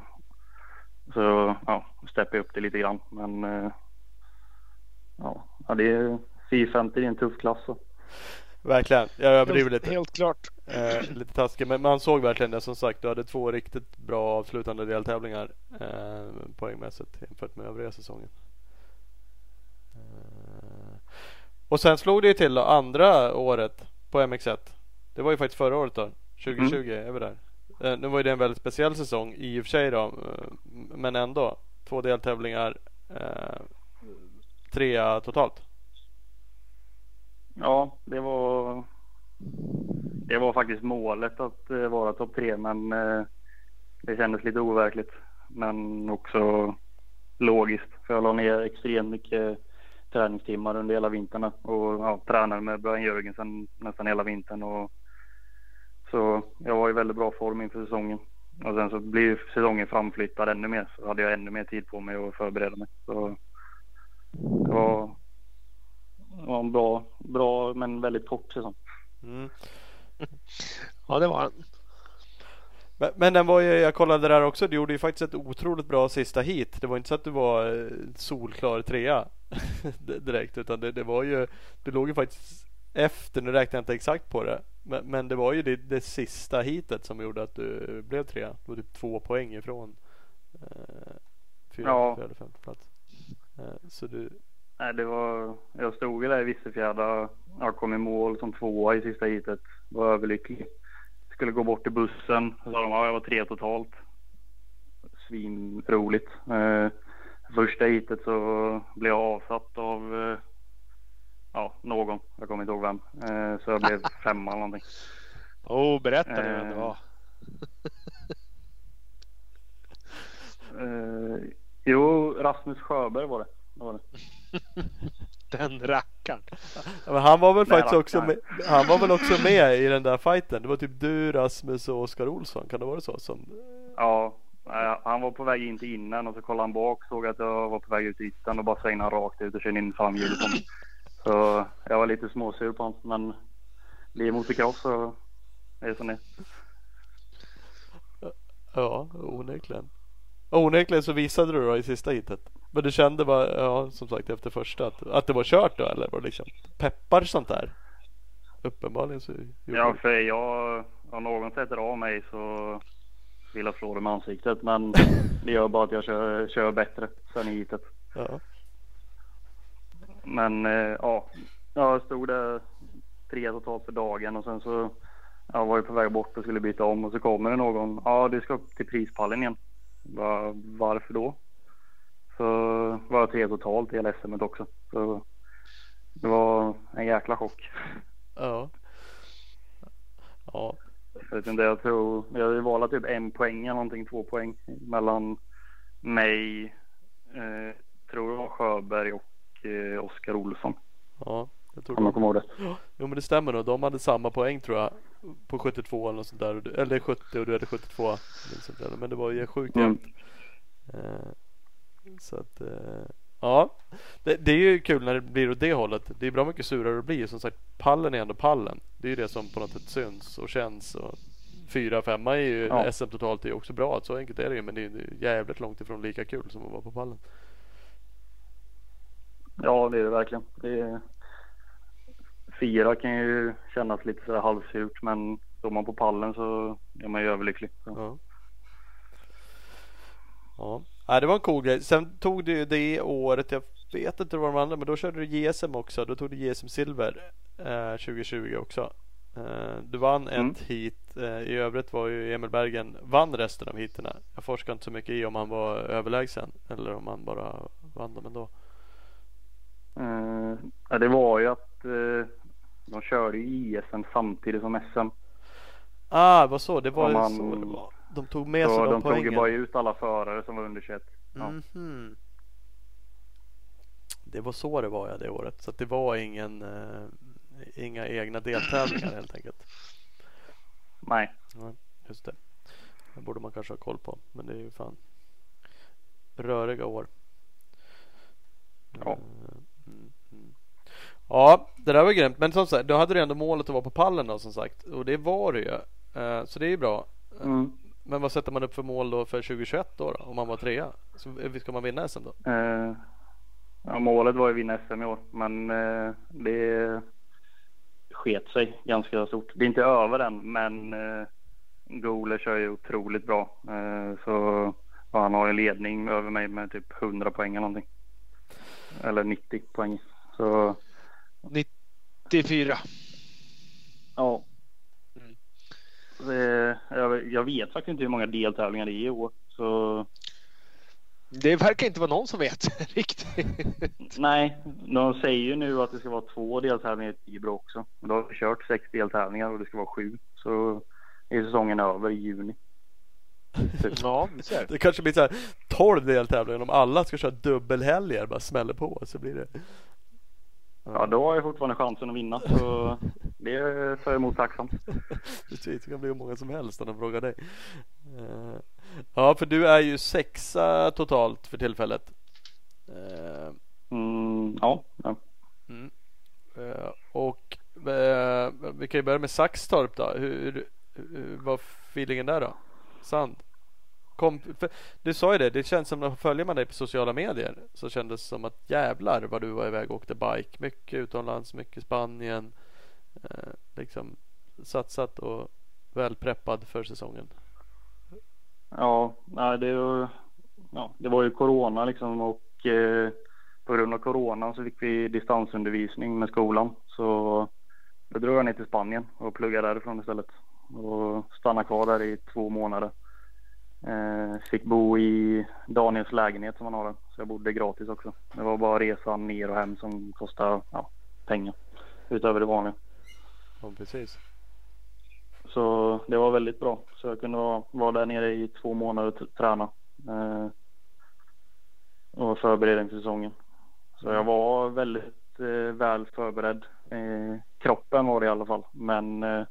så ja, steppade jag upp det lite grann. Men eh, ja, det är 450 det är en tuff klass. Så. Verkligen, jag överdriver Helt, lite. helt klart. Eh, lite taskigt, men man såg verkligen det som sagt. Du hade två riktigt bra avslutande deltävlingar eh, poängmässigt jämfört med övriga säsongen. Eh, och sen slog det ju till då, andra året på MX1. Det var ju faktiskt förra året då. 2020 är vi där. Eh, nu var ju det en väldigt speciell säsong i och för sig då. Eh, men ändå. Två deltävlingar. Eh, trea totalt. Ja, det var det var faktiskt målet att eh, vara topp tre men det kändes lite overkligt. Men också logiskt för jag la ner extremt mycket träningstimmar under hela vintern och ja, tränade med Brian Jörgensen nästan hela vintern. Och, så jag var i väldigt bra form inför säsongen. Och sen så blir säsongen framflyttad ännu mer så hade jag ännu mer tid på mig att förbereda mig. Så det var, det var en bra, bra men väldigt kort säsong. Mm. *laughs* Ja, det var den. Men, men den var ju, jag kollade där också, du gjorde ju faktiskt ett otroligt bra sista hit. Det var inte så att du var eh, solklar trea *laughs* direkt utan det, det var ju, du låg ju faktiskt efter, nu räknar jag inte exakt på det. Men, men det var ju det, det sista hitet som gjorde att du blev trea. Det var typ två poäng ifrån eh, fyra, Ja. fjärde, femte plats. Eh, så du, Nej, det var, jag stod ju där i Vissefjärda. Jag kom i mål som tvåa i sista heatet. Var överlycklig. Skulle gå bort till bussen. Så sa de ja, jag var tre totalt. Svinroligt. Eh, första heatet så blev jag avsatt av eh, ja, någon. Jag kommer inte ihåg vem. Eh, så jag blev *laughs* femma eller någonting. Oh, berätta nu vem det Eh. var. *laughs* Eh, jo, Rasmus Sjöberg var det. det, var det. *laughs* Den rackaren. ja, men han var väl faktiskt också med, han var väl också med i den där fighten. Det var typ du, Rasmus och Oskar Olsson. Kan det vara så? Som, Ja, han var på väg in till innan och så kollade han bak såg att jag var på väg ut i ytan och bara svängde han rakt ut och körde in framhjulet på mig. Så jag var lite småsur på honom men blir motocross så är det som det är. Ja, onekligen. Onekligen så visade du då i sista hitet. Men du kände bara, ja som sagt efter första att, att det var kört då eller var det liksom peppar sånt där? Uppenbarligen så Ja, för jag, om någon sätter av mig så vill jag slå dem i ansiktet men *laughs* det gör bara att jag kör, kör bättre sen i hitet. ja. Men eh, ja, jag stod där tre totalt för dagen och sen så jag var jag på väg bort och skulle byta om och så kommer det någon. Ja, du ska upp till prispallen igen. Va, varför då? Så var jag tre totalt i hela SM också. Så det var en jäkla chock. Ja. Ja. Jag vet inte, jag tror, jag valde typ en poäng eller någonting, två poäng mellan mig, eh, tror var Sjöberg och eh, Oskar Olsson. Ja. Jag tror Om det. kommer ihåg det. Jo men det stämmer nog. De hade samma poäng tror jag. På 72 eller något sånt där. Och Eller 70 och du hade 72. minns inte heller. Men det var ju sjukt Mm. jämnt. Eh, så att eh, ja. Det, det är ju kul när det blir åt det hållet. Det är bra mycket surare det blir. Som sagt pallen är ändå pallen. Det är ju det som på något sätt syns och känns. Och fyra, femma är ju Ja. SM totalt är ju också bra. Så enkelt är det ju. Men det är jävligt långt ifrån lika kul som att vara på pallen. Ja, det är det verkligen. Det är... Fyra kan ju kännas lite så halvsurt men står man på pallen så är man ju överlycklig. Ja. Ja, Nej, det var en cool grej. Sen tog du det året, jag vet inte vad de andra, men då körde du JSM också. Då tog du JSM Silver eh, 2020 också. Eh, du vann Mm. ett hit. Eh, I övrigt var ju Emil Bergen vann resten av heaterna. Jag forskar inte så mycket i om han var överlägsen eller om han bara vann dem ändå. Eh, ja, det var ju att eh, de körde ju ISM samtidigt som SM. Ah, vad så? Det var man- så det var. De tog med sig Så de, de tog ju poängen. bara ut alla förare som var under 21. Ja. Mhm. Det var så det var ja det året. Så att det var ingen, eh, inga egna deltävlingar helt enkelt. Nej, Just det. Det borde man kanske ha koll på. Men det är ju fan röriga år. Ja. Eh, Ja, det där var grymt. Men som sagt, då hade du ändå målet att vara på pallen då som sagt. Och det var det ju. Eh, så det är ju bra. Mm. Men vad sätter man upp för mål då för 2021 då, då om man var trea? Så ska man vinna SM då? Eh, ja, målet var ju att vinna SM i år, men eh, det sket sig ganska stort. Det är inte över än, men eh, Gole kör ju otroligt bra. Eh, så han har en ledning över mig med typ 100 poäng eller någonting. Eller 90 poäng. Så 94. ja. Mm. Det, jag, jag vet faktiskt inte hur många deltävlingar det är i år. Så Det verkar inte vara någon som vet *laughs* riktigt. nej, de säger ju nu att det ska vara två deltävlingar i Tibro också. Och då har vi kört sex deltävlingar och det ska vara sju. Så är säsongen över i juni. Ja, du ser. Det kanske blir så här 12 deltävlingar om alla ska köra dubbelhelger bara smäller på så blir det. Ja, då har jag fortfarande chansen att vinna. Så det tar jag emot tacksamt. *laughs* Det kan bli hur många som helst om de frågar dig. Eh, Ja, för du är ju sexa totalt för tillfället. Eh, Mm, ja, ja. Mm. Eh, Och vi kan ju börja med Saxtorp då. Hur, hur var feelingen där då? Sand? Kom, du sa ju det, det känns som att följer man dig på sociala medier så kändes det som att jävlar vad du var iväg och åkte bike. Mycket utomlands, mycket Spanien. Eh, liksom satsat och väl preppad för säsongen. Ja, nej, det, var- ja, det var ju corona liksom och eh, på grund av corona så fick vi distansundervisning med skolan. Så då drog jag ner till Spanien och pluggade därifrån istället. Och stannade kvar där i två månader. Eh, fick bo i Daniels lägenhet som han har. Så jag bodde gratis också. Det var bara resan ner och hem som kostade ja, pengar. Utöver det vanliga. Ja, precis. Så det var väldigt bra. Så jag kunde vara, vara där nere i två månader och träna. Eh, och förbereda inför säsongen. Så jag var väldigt eh, väl förberedd. Eh, kroppen var det i alla fall. Men eh,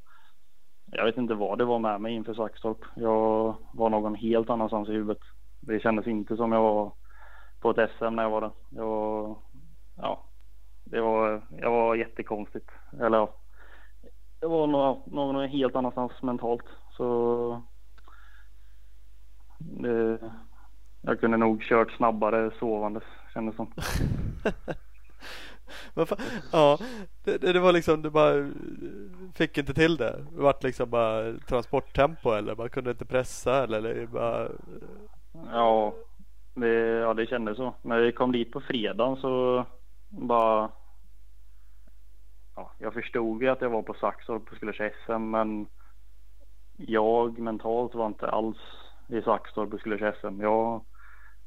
jag vet inte vad det var med mig inför Saxtorp. Jag var någon helt annanstans i huvudet. Det kändes inte som jag var på ett SM när jag var där. Jag var, ja, det var, jag var jättekonstigt. Eller ja, jag var någon, någon helt annanstans mentalt. Så det, jag kunde nog kört snabbare sovandes kändes som. *laughs* *laughs* Ja, det, det det var liksom du bara fick inte till det. Det vart liksom bara transporttempo eller man kunde inte pressa eller, eller bara eh. Ja det, ja, det kändes så. När vi kom dit på fredagen så bara ja, jag förstod ju att jag var på Saxtorp och skulle köra SM men jag mentalt var inte alls i Saxtorp och skulle köra SM. Jag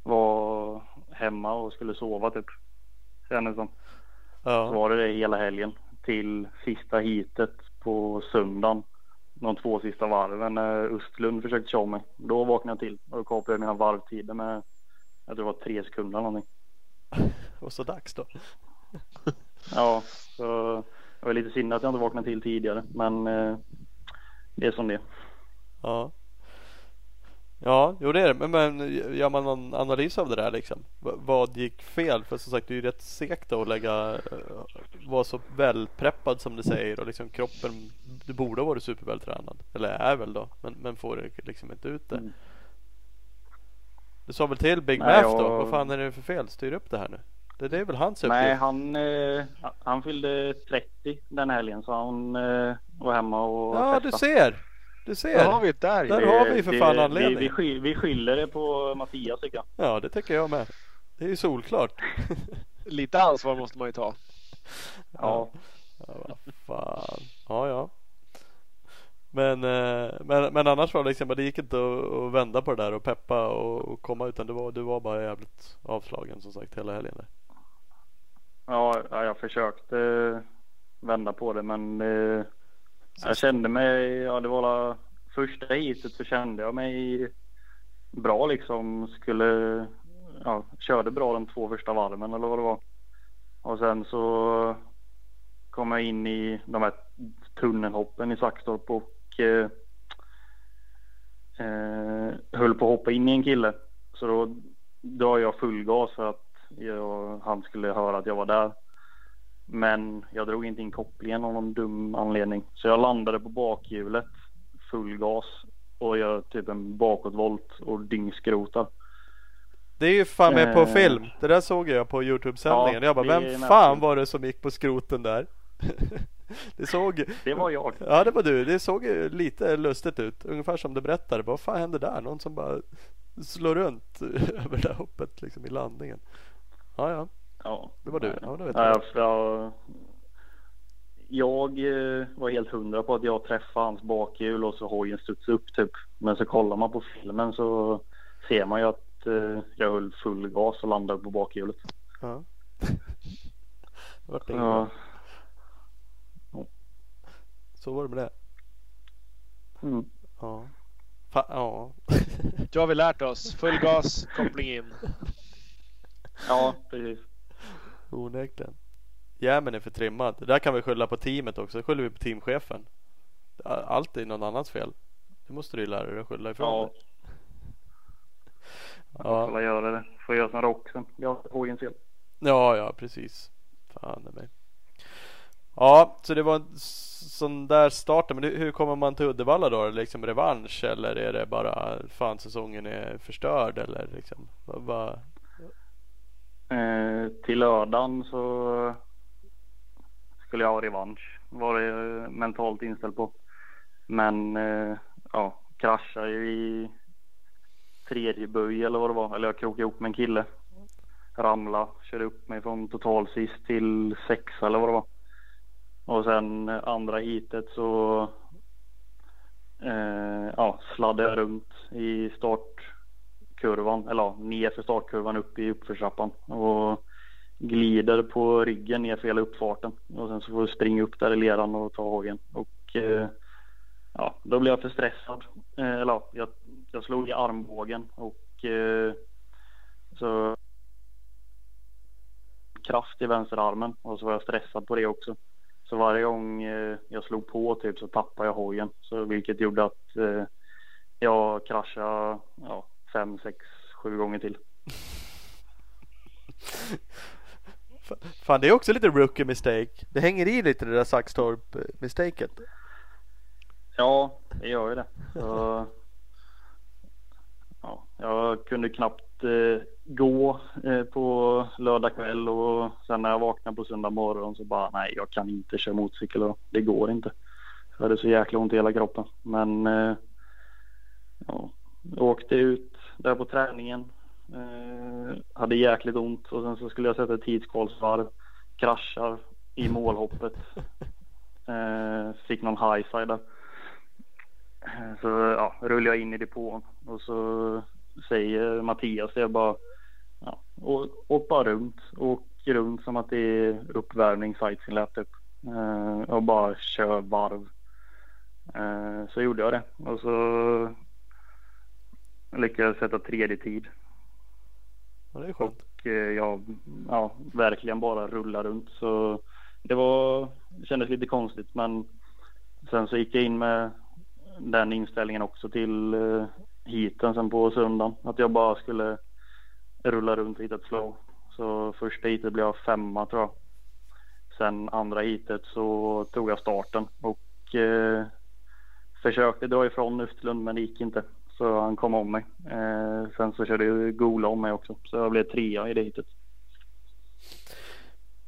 var hemma och skulle sova typ. Kändes som. Så ja. var det det hela helgen till sista hitet på söndagen. De två sista varven när Östlund försökte köra mig. Då vaknade jag till och kapade jag mina varvtider med jag tror det var tre sekunder eller någonting. *laughs* Och så dags då. *laughs* Ja, så det var lite synd att jag inte vaknade till tidigare men eh, det är som det. Ja. Ja, jo det är det. Men, men gör man någon analys av det där liksom? V- vad gick fel? För som sagt det är ju rätt segt att lägga eh, vara så välpreppad som du säger och liksom kroppen du borde ha varit supervältränad. Eller är väl då. Men, men får det liksom inte ut det. Mm. Du sa väl till Big Math då? Vad fan är det för fel? Styr upp det här nu. Det, det är väl hans uppgift? Nej, han, eh, han fyllde 30 den helgen så han eh, var hemma och Ja, du festade. ser! Du ser! Där har vi ett där Där har vi för fan det, anledning. Vi, vi, sky, vi skyller det på Mattias tycker jag. Ja, det tycker jag med. Det är ju solklart. *laughs* Lite ansvar måste man ju ta. Ja. Ja, vad fan. Ja, ja. Men, eh, men, men annars var det liksom, det gick inte att, att vända på det där och peppa och, och komma utan du var, du var bara jävligt avslagen som sagt hela helgen. Där. Ja, ja, jag försökte vända på det men eh, jag kände mig, ja det var första heatet så kände jag mig bra liksom. Skulle, ja, körde bra de två första varven eller vad det var. Och sen så kom jag in i de här tunnelhoppen i Saxtorp och eh, eh, höll på att hoppa in i en kille. Så då drar jag full gas för att jag, han skulle höra att jag var där. Men jag drog inte in kopplingen av någon dum anledning. Så jag landade på bakhjulet full gas och gör typ en bakåtvolt och dyngskrotar. Det är ju fan med på Eh. film. Det där såg jag på Youtube-sändningen. Ja, jag bara, vem fan var det som gick på skroten där? *laughs* det såg Det var jag. Ja det var du. Det såg ju lite lustigt ut. Ungefär som du berättade. Vad fan hände där? Någon som bara slår runt *laughs* över det hoppet liksom i landningen. Ja ja. Ja. Det var du. Ja, det vet Ja, jag. jag, jag, eh, var helt hundra på att jag träffade hans bakhjul och så hojen studsade upp typ. Men så kollar man på filmen så ser man ju att eh, jag höll full gas och landade på bakhjulet. ja. *laughs* vart Ja. Så var det med det. Mm. Ja. Fa- ja. *laughs* Då har vi lärt oss. Full gas, koppling in. ja, precis. Onekligen. Jämen är för trimmad. Det där kan vi skylla på teamet också. Det skyller vi på teamchefen. Allt är någon annans fel. Det måste du ju lära dig att skylla ifrån Ja. dig. Jag Ja. får göra det. Får göra som Roxen. Jag har hojens fel. ja, ja precis. Fan i mig. Ja, så det var en sån där start. Men hur kommer man till Uddevalla då? Liksom revansch eller är det bara fan säsongen är förstörd eller liksom? Vad... Eh, till lördagen så skulle jag ha revansch. Var det eh, mentalt inställd på. Men eh, ja, kraschade ju i tredje böj eller vad det var. Eller jag krokade ihop med en kille. Ramla, körde upp mig från total sist till sexa eller vad det var. Och sen eh, andra hitet så eh, ja, sladdade jag runt i start startkurvan. Eller ja, nerför startkurvan upp i uppförstrappan. Och glider på ryggen ner för hela uppfarten. Och sen så får du springa upp där i leran och ta hojen. Och eh, ja, då blev jag för stressad. Eh, eller ja, jag, jag slog i armbågen och eh, så kraft i vänsterarmen och så var jag stressad på det också. Så varje gång eh, jag slog på typ så tappade jag hojen. Så vilket gjorde att eh, jag kraschade ja, fem, sex, sju gånger till. Fan det är också lite rookie mistake. Det hänger i lite det där Saxtorp eh, mistaket. Ja, det gör ju det. Så, ja, jag kunde knappt eh, gå eh, på lördag kväll och sen när jag vaknade på söndag morgon så bara nej, jag kan inte köra motorcykel och det går inte. Jag hade så jäkla ont i hela kroppen. Men eh, ja, jag åkte ut där på träningen. Eh, hade jäkligt ont och sen så skulle jag sätta ett tidskvalsvarv. Kraschar i målhoppet. Eh, fick någon high side där. Så ja, rullar jag in i depån och så säger Mattias är bara ja, å- åk bara runt. Åk runt som att det är uppvärmning, sightseeing lap typ. Eh, och bara kör varv. Eh, så gjorde jag det och så lyckades jag sätta tredje tid. Ja, det är skönt. Och eh, jag ja, verkligen bara rulla runt. Så det var, det kändes lite konstigt men sen så gick jag in med den inställningen också till eh, heaten sen på söndagen. Att jag bara skulle rulla runt och hitta ett flow. Så första heatet blev jag femma tror jag. Sen andra heatet så tog jag starten och eh, försökte dra ifrån Österlund men det gick inte. Så han kom om mig. Eh, sen så körde ju Gola om mig också. Så jag blev trea i det heatet.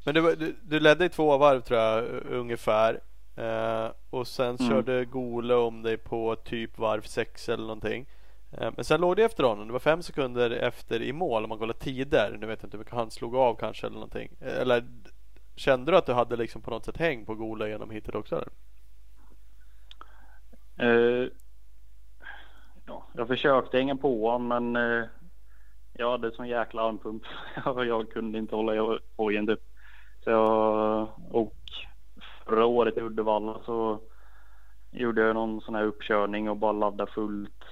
Men du, du, du ledde i två varv tror jag ungefär. Eh, och sen Mm. körde Gole om dig på typ varv sex eller någonting. Eh, men sen låg du efter honom. Det var fem sekunder efter i mål om man kollar tider. Nu vet jag inte hur mycket han slog av kanske eller någonting. Eh, Eller kände du att du hade liksom på något sätt häng på Gole genom hitet också? Eller? Eh, ja, jag försökte hänga på honom men eh, jag hade sån jäkla armpump. *laughs* jag, kunde inte hålla hojen typ. Så jag, och förra året i Uddevalla så gjorde jag någon sån här uppkörning och bara laddade fullt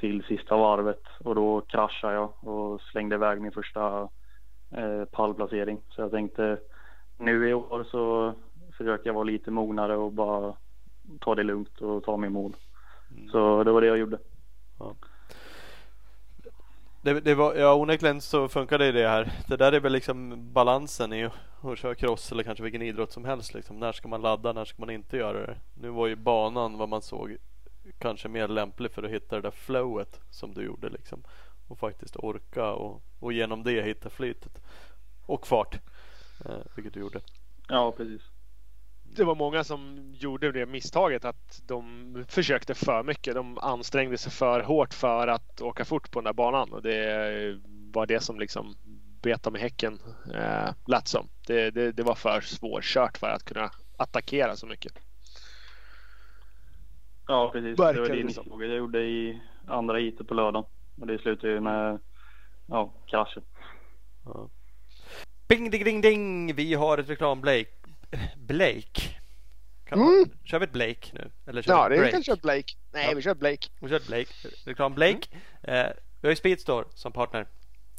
till sista varvet och då kraschade jag och slängde iväg min första eh, pallplacering. Så jag tänkte nu i år så försöker jag vara lite mognare och bara ta det lugnt och ta mig i mål. Så det var det jag gjorde. Det, det var, ja onekligen så funkar det ju det här. Det där är väl liksom balansen i att köra cross eller kanske vilken idrott som helst. Liksom. När ska man ladda? När ska man inte göra det? Nu var ju banan vad man såg kanske mer lämplig för att hitta det där flowet som du gjorde liksom. Och faktiskt orka och, och genom det hitta flytet och fart. Eh, vilket du gjorde. Ja, precis. Det var många som gjorde det misstaget att de försökte för mycket. De ansträngde sig för hårt för att åka fort på den där banan och det var det som liksom bet dem i häcken eh, lät som. Det, det, det var för svårkört för att kunna attackera så mycket. Ja, precis. Verkar det var det det misstaget jag gjorde i andra heatet på lördagen. Och det slutade ju med ja, kraschen. Ja. Bing ding ding ding! Vi har ett reklam Blake. Kan Mm. Kör vi ett Blake nu? Eller kör Ja, vi det ett kan köra Blake. Nej, Ja. vi kör Blake. Vi kör Blake. Reklam Blake. Eh, vi har ju Speedstore som partner.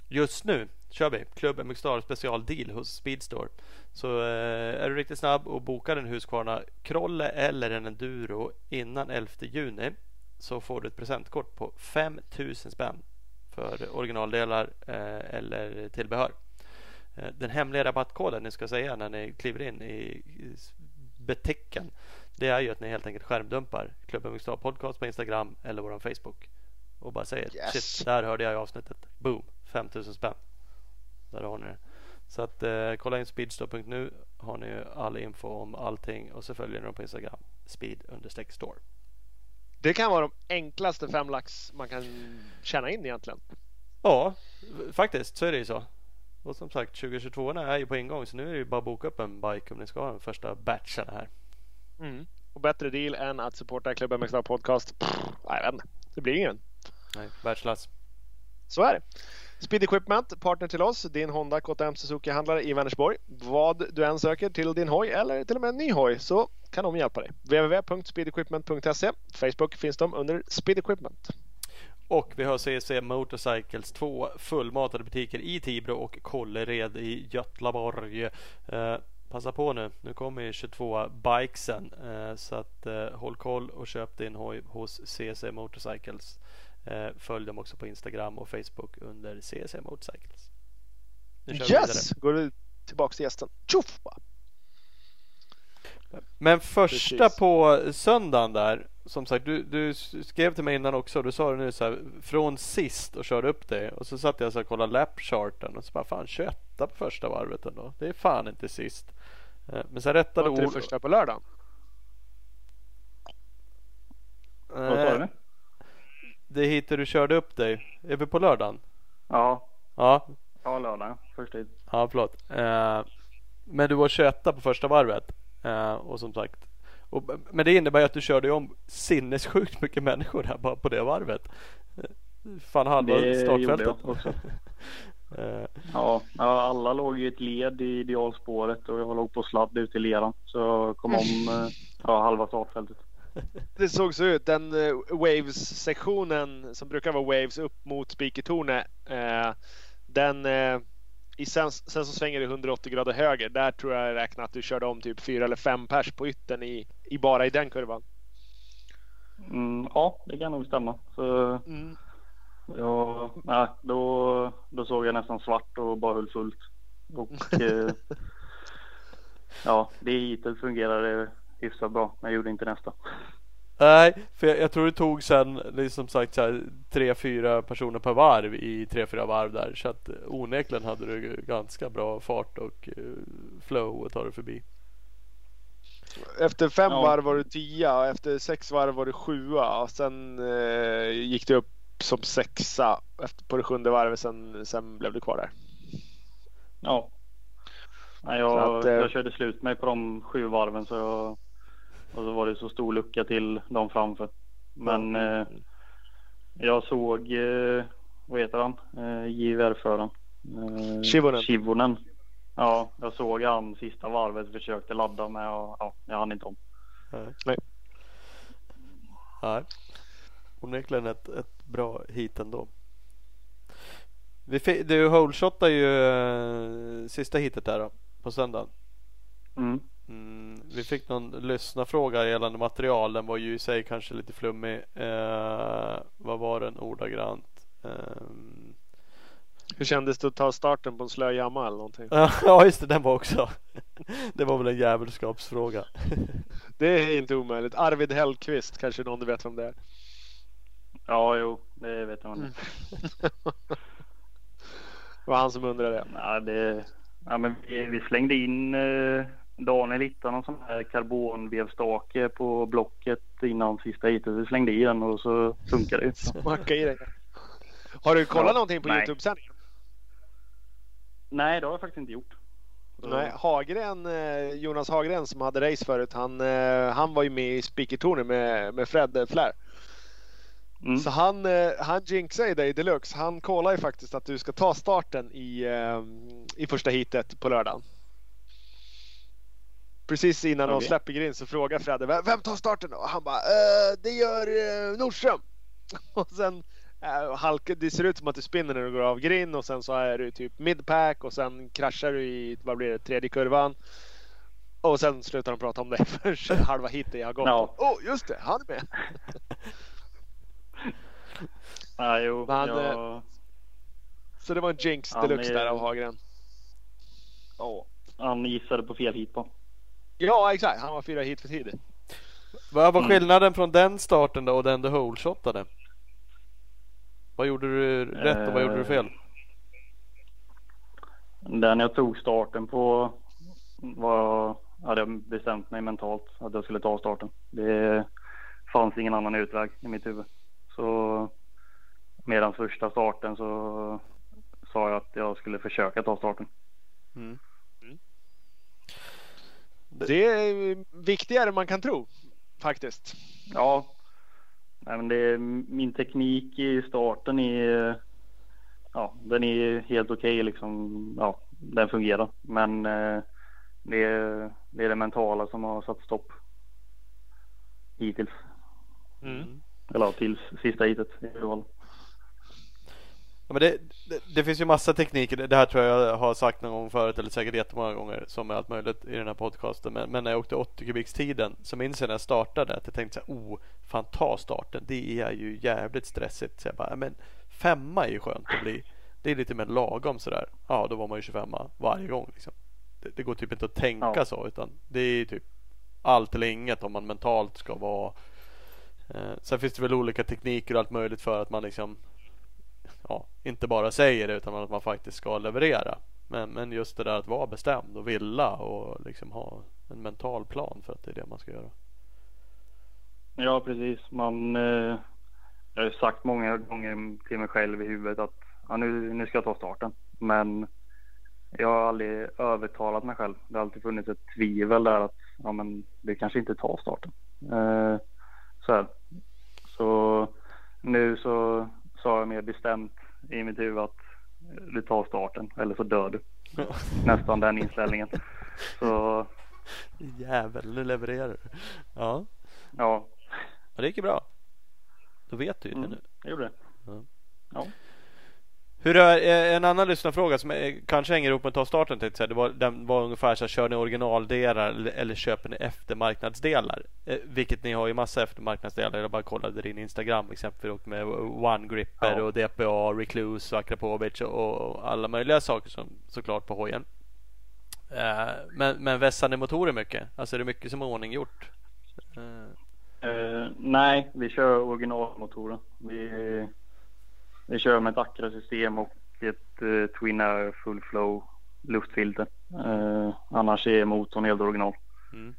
Just nu kör vi Club MX Star special deal hos Speedstore. Så eh, är du riktigt snabb och bokar en Husqvarna Krolle eller en Enduro innan 11 juni så får du ett presentkort på 5000 spänn för originaldelar eh, eller tillbehör. Eh, Den hemliga rabattkoden ni ska säga när ni kliver in i butiken det är ju att ni helt enkelt skärmdumpar Klubben Mixed Podcast på Instagram eller vår Facebook och bara säger Yes. shit, där hörde jag i avsnittet. Boom, 5000 spänn. Där har ni det. Så att eh, kolla in speedstore.nu har ni ju all info om allting och så följer ni dem på Instagram. Speed store. Det kan vara de enklaste fem lax man kan tjäna in egentligen. Ja, faktiskt så är det ju så. Och som sagt 2022 är ju på ingång så nu är det ju bara att boka upp en bike om ni ska ha den första batchen här. Mm. Och bättre deal än att supporta klubben med Podcast. Pff, nej, jag vet inte. Det blir ingen. Nej, världsklass. Så är det. Speed Equipment, partner till oss, din Honda KTM Suzuki-handlare i Vänersborg. Vad du än söker till din hoj eller till och med en ny hoj så kan de hjälpa dig. www.speedequipment.se Facebook finns de under Speed Equipment. Och vi har CC Motorcycles, två fullmatade butiker i Tibro och Kållered i Götlaborg. Eh, passa på nu, nu kommer ju 22 bikesen eh, så att eh, håll koll och köp din hoj hos CC Motorcycles. Eh, följ dem också på Instagram och Facebook under CC Motorcycles. Nu kör vi Yes! Går du tillbaks till gästen. Tjoff! Men första Precis. på söndagen där Som sagt du, du skrev till mig innan också Du sa det nu så här Från sist och körde upp det Och så satt jag så här och kollade lapcharten Och så bara fan 21 på första varvet ändå Det är fan inte sist Eh, Men sen rättade Var inte det första på lördagen? Vad sa du? Eh, Det hittar du körde upp dig Är vi på lördagen? Ja, Ja, ja lördag. Första hit. ja förlåt eh, Men du var 21 på första varvet eh, Och som sagt och, Men det innebär ju att du körde om sinnessjukt mycket människor här bara på det varvet Fan halva startfältet. *laughs* Eh, Ja, alla låg i ett led i idealspåret och jag låg på sladd ute i leran. Så jag kom om eh, ja, halva startfältet. Det såg så ut. Den eh, Waves-sektionen som brukar vara Waves upp mot Spikertornet. Eh, den eh, i sen, sen så svänger det 180 grader höger. Där tror jag räknar att du körde om typ fyra eller fem pers på yttern i, i bara i den kurvan. Mm, ja, det kan nog stämma. Så Mm. ja, nej, då, då såg jag nästan svart och bara höll fullt. Och eh, *laughs* ja, det hitet fungerade hyfsat bra. Men jag gjorde inte nästa. Nej, för jag, jag tror det tog sen liksom sagt så här, tre, fyra personer per varv i tre, fyra varv där. Så att eh, onekligen hade du ganska bra fart och eh, flow att ta dig förbi. Efter fem Ja. varv var du tia och efter sex varv var du sjua. Och sen eh, gick du upp som sexa efter, på det sjunde varvet. Sen, sen blev du kvar där. Ja. Nej, jag, att, eh, jag körde slut mig på de sju varven så jag, och så var det så stor lucka till de framför. Men eh, jag såg, eh, vad heter han, eh, JVR-föraren? Eh, Chivonen. Chivonen. Ja, jag såg han sista varvet försökte ladda med och ja, jag hann inte om. Nej. Nej. Onekligen ett, ett bra hit ändå. Vi fi- du holeshotade ju eh, sista hitet där då, på söndagen. Mm. Mm, vi fick någon lyssnarfråga gällande material. Den var ju i sig kanske lite flummig. Eh, vad var den ordagrant? Eh, Hur kändes det att ta starten på en slö jamma eller någonting? *laughs* Ja just det, den var också. *laughs* Det var väl en djävulskapsfråga. *laughs* Det är inte omöjligt. Arvid Hellqvist kanske någon du vet vem det är? Ja, jo, det vet jag. Mm. Mm. Det var han som undrade det. Ja, det, ja, men vi, vi slängde in eh, Daniel hittade någon sån här karbonvevstake på blocket innan sista hitet. Vi slängde i den och så funkar det. Smacka i dig. Har du kollat Ja, någonting på. Youtube-sändningen? Nej, det har jag faktiskt inte gjort. Nej, Hagren, eh, Jonas Hagren som hade race förut, han, eh, han var ju med i speakertornet med, med Fred eh, Flair. Mm. Så han, han jinxade ju dig deluxe. Han kollar ju faktiskt att du ska ta starten i, i första heatet på lördagen. Precis innan de Okej. släpper grind så frågar Fredde "Vem- tar starten? Och han bara eh, det gör eh, Nordström. *laughs* Och sen eh, halka, det ser ut som att du spinner när du går av grind och sen så är du typ midpack och sen kraschar du i, vad blir det, tredje kurvan. Och sen slutar de prata om dig *laughs* för halva heatet har gått. Åh oh, just det, han är med. *laughs* Ja, jo, Men, jag, Så det var en jinx deluxe men- där av Hagren. ja, han gissade på fel hit på. Ja exakt, han var fyra hit för tidigt. Vad var Mm. skillnaden från den starten då och den du holeshotade? Vad gjorde du rätt och vad gjorde du fel? Den jag tog starten på var, hade jag bestämt mig mentalt att jag skulle ta starten. Det fanns ingen annan utväg i mitt huvud. Så medan första starten så sa jag att jag skulle försöka ta starten. Mm. Det är viktigare än man kan tro. Faktiskt. Ja, nej, men det, min teknik i starten är, ja, den är helt okej liksom. Ja, den fungerar. Men eh, det, är, det är det mentala som har satt stopp. Hittills. Mm. Eller tills sista hitet i alla fall. Men det, det, det finns ju massa tekniker. Det här tror jag jag har sagt någon gång förut eller säkert jättemånga gånger som är allt möjligt i den här podcasten. Men, men när jag åkte 80 kubikstiden så minns jag när jag startade att jag tänkte så här, oh, fan ta starten. Det är ju jävligt stressigt. Så jag bara, "Ja, men femma är ju skönt att bli. Det är lite mer lagom sådär. Ja, då var man ju 25 varje gång liksom. Det, det går typ inte att tänka Ja. så utan det är typ allt eller inget om man mentalt ska vara. Eh, sen finns det väl olika tekniker och allt möjligt för att man liksom ja, inte bara säger det utan att man faktiskt ska leverera. Men, men just det där att vara bestämd och vilja och liksom ha en mental plan för att det är det man ska göra. Ja, precis. Man, eh, jag har ju sagt många gånger till mig själv i huvudet att ja, nu, nu ska jag ta starten. Men jag har aldrig övertalat mig själv. Det har alltid funnits ett tvivel där att ja, men det kanske inte tar starten. Eh, så, här. så nu så sa jag mer bestämt i mitt huvud att du tar starten eller så dör du. *laughs* Nästan den inställningen. Så Jävel, nu levererar du. Ja, ja, ja det gick ju bra. Då vet du ju det mm, nu. jag gjorde det. Ja. Ja. Hur är, eh, en annan lyssnarfråga som är, kanske hänger ihop med ta starten tänkte jag säga. Det var, den var ungefär så här, kör ni originaldelar eller, eller köper ni eftermarknadsdelar? Eh, vilket ni har ju massa eftermarknadsdelar. Jag bara kollade din Instagram exempelvis med One Gripper Ja. och DPA, Recluse och Akrapovic och, och alla möjliga saker som såklart på hojen. Eh, men, men vässar ni motorer mycket? Alltså är det mycket som är ordning gjort? Eh, Eh, nej, vi kör originalmotorer. Vi, vi kör med ett Acra-system och ett eh, Twin Air Full Flow luftfilter. Eh, annars är motorn helt original. mm.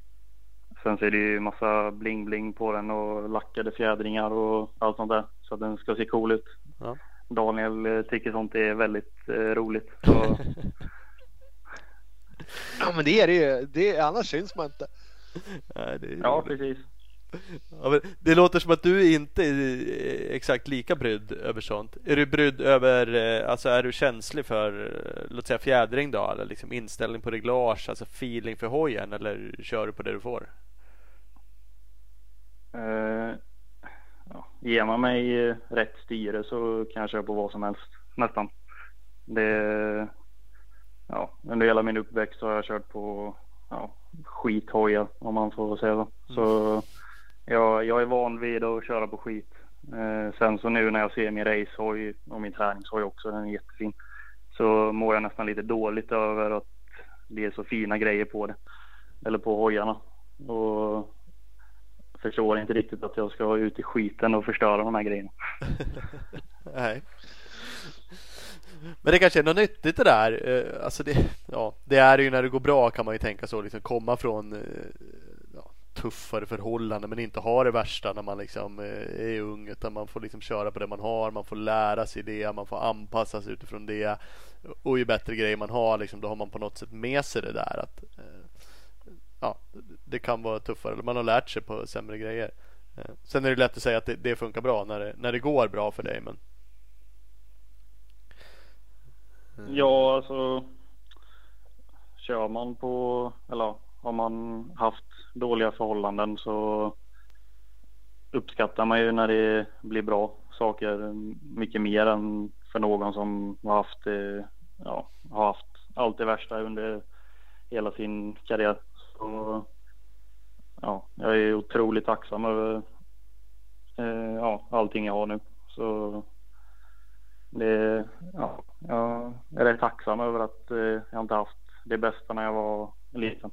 Sen så är det ju massa bling-bling på den och lackade fjädringar och allt sånt där. Så att den ska se cool ut. Ja. Daniel eh, tycker sånt är väldigt eh, roligt. *laughs* Så, Ja men det är det ju. Det, annars syns man inte. Nej, det är ja, precis. Ja, men det låter som att du inte är exakt lika brydd över sånt. Är du brydd över, eh, alltså är du känslig för, eh, låt säga fjädring då? Eller liksom inställning på reglage, alltså feeling för hojen? Eller kör du på det du får? Eh, ja, ger man mig rätt styre så kan jag köra på vad som helst nästan. Det, ja, under hela min uppväxt har jag kört på ja, skithojar om man får säga så. Så jag, jag är van vid att köra på skit. Eh, sen så nu när jag ser min racehoj och min träningshoj också, den är jättefin. så mår jag nästan lite dåligt över att det är så fina grejer på det. Eller på hojarna. Och förstår inte riktigt att jag ska ut i skiten och förstöra de här grejerna. *laughs* Nej. Men det kanske är något nyttigt det där. Eh, alltså det, ja, det är ju när det går bra kan man ju tänka så. Liksom komma från eh, tuffare förhållanden men inte ha det värsta när man liksom eh, är ung. Utan man får liksom köra på det man har. Man får lära sig det. Man får anpassa sig utifrån det. Och ju bättre grejer man har liksom, då har man på något sätt med sig det där. Att, eh, ja, det kan vara tuffare. Man har lärt sig på sämre grejer. Eh, sen är det lätt att säga att det, det funkar bra när det, när det går bra för dig. Men Mm. Ja, alltså kör man på, eller har man haft dåliga förhållanden så uppskattar man ju när det blir bra saker mycket mer än för någon som har haft, ja, har haft allt det värsta under hela sin karriär. Så, ja, jag är otroligt tacksam över eh, ja, allting jag har nu. Så det, ja, jag är rätt tacksam över att eh, jag inte haft det bästa när jag var liten.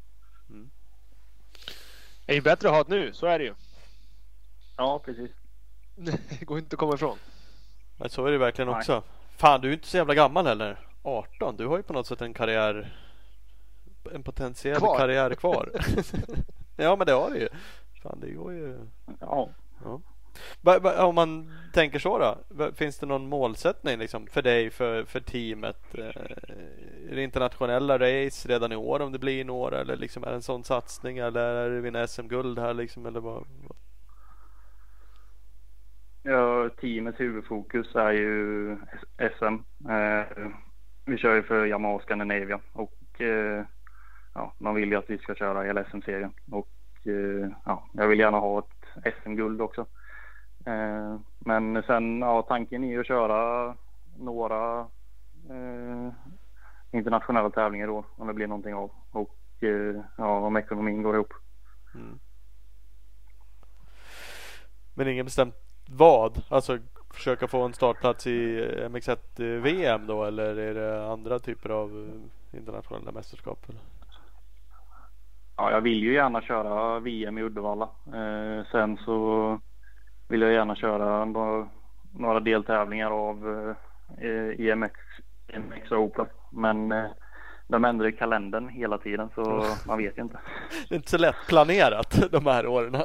Det är ju bättre att ha det nu, så är det ju. Ja, precis. det *laughs* går inte att komma ifrån. Men så är det verkligen Nej. också. Fan, du är inte så jävla gammal heller. 18. Du har ju på något sätt en karriär, en potentiell kvar. karriär kvar. *laughs* ja, men det har du ju. Fan, det går ju. Ja. ja. Om man tänker så då, finns det någon målsättning liksom för dig, för, för teamet? Eh, är det internationella race redan i år om det blir några eller liksom är det en sån satsning eller är det vinna SM-guld här liksom eller vad? Ja, teamets huvudfokus är ju SM. Eh, vi kör ju för Yamaha Scandinavia och eh, ja, man vill ju att vi ska köra hela SM-serien och ja, jag vill gärna ha ett SM-guld också. Eh, men sen, ja, tanken är ju att köra några eh, internationella tävlingar då om det blir någonting av och eh, ja, om ekonomin går ihop. Mm. Men ingen bestämt vad? Alltså försöka få en startplats i MX1 VM då eller är det andra typer av internationella mästerskap? Eller? Ja, jag vill ju gärna köra VM i Uddevalla. Eh, sen så vill jag gärna köra några, några deltävlingar av eh, EMX, EMX Open. Men eh, de ändrar i kalendern hela tiden så *laughs* man vet ju inte. Det är inte så lätt planerat *laughs* de här åren.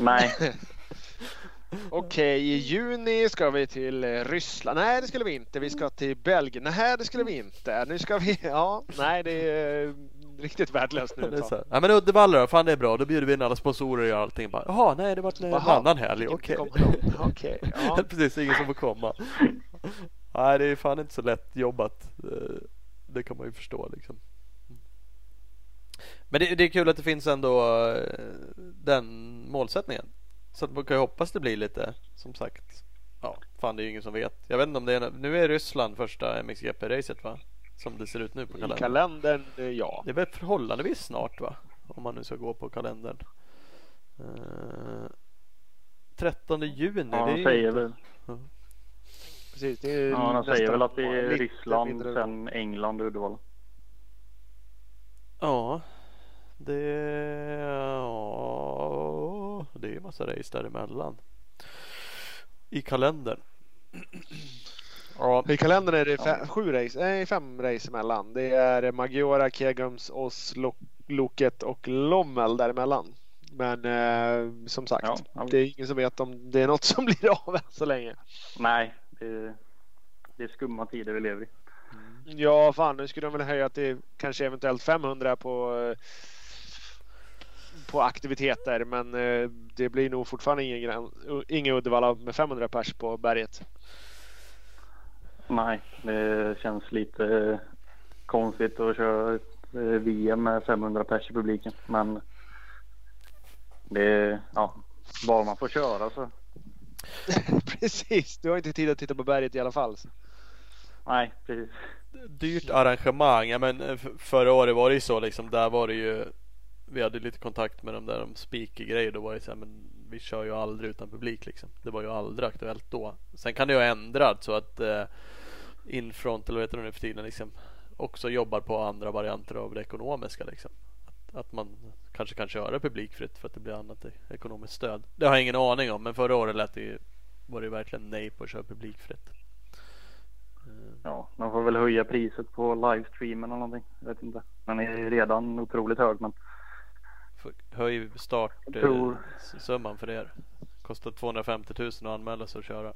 Nej. *laughs* Okej, i juni ska vi till eh, Ryssland. Nej, det skulle vi inte. Vi ska till Belgien. Nej, det skulle vi inte. Nu ska vi... Ja, nej, det är riktigt värdelöst nu. Det Ja men Uddevalla då, fan det är bra. Då bjuder vi in alla sponsorer och allting. Bara, Jaha, nej det var en annan helg. Okej. Okay. *laughs* okay, ja. *laughs* Precis, ingen som får komma. nej, det är fan inte så lätt jobbat. Eh, det kan man ju förstå liksom. Men det, det är kul att det finns ändå eh, den målsättningen. Så att man kan ju hoppas det blir lite, som sagt. Ja, fan det är ju ingen som vet. Jag vet inte om det är, nu är Ryssland första MXGP-racet va? Som det ser ut nu på kalendern. I kalendern, eh, ja. Det är väl förhållandevis snart va? Om man nu ska gå på kalendern. Uh, 13 juni. Ja, han säger väl. Uh. Precis, det är ja, han säger väl att det är Ryssland, sen England och Uddevalla. Ja, det, ja, det är ju massa race däremellan. I kalendern. Ja. I kalendern är det fem, sju race, nej, fem race emellan. Det är Magiora, Kegums, Oss, Loket och Lommel däremellan. Men eh, som sagt, ja, ja. det är ingen som vet om det är något som *laughs* blir av än så länge. Nej, det, det är skumma tider vi lever i. Mm. Ja, fan nu skulle de väl höja till kanske eventuellt 500 på eh, på aktiviteter men eh, det blir nog fortfarande ingen, ingen Uddevalla med 500 pers på berget. Nej, det känns lite konstigt att köra ett eh, VM med 500 pers i publiken. Men det, ja, bara man får köra så. *laughs* precis, du har inte tid att titta på berget i alla fall. Så. Nej, precis. Dyrt arrangemang. Ja, men eh, förra året var det ju så liksom. Där var det ju. Vi hade lite kontakt med de där om speaker-grejer. Då var det så här, men vi kör ju aldrig utan publik liksom. Det var ju aldrig aktuellt då. Sen kan det ju ha ändrats så att eh, Infront eller vad heter det nu för tiden liksom också jobbar på andra varianter av det ekonomiska liksom. Att, att man kanske kan köra publikfritt för att det blir annat ekonomiskt stöd. Det har jag ingen aning om men förra året lät det ju, var det verkligen nej på att köra publikfritt. Ja, man får väl höja priset på livestreamen eller någonting. Jag vet inte. Den är redan otroligt hög men. Höj startsumman för er. Kostar 250 000 att anmäla sig och köra.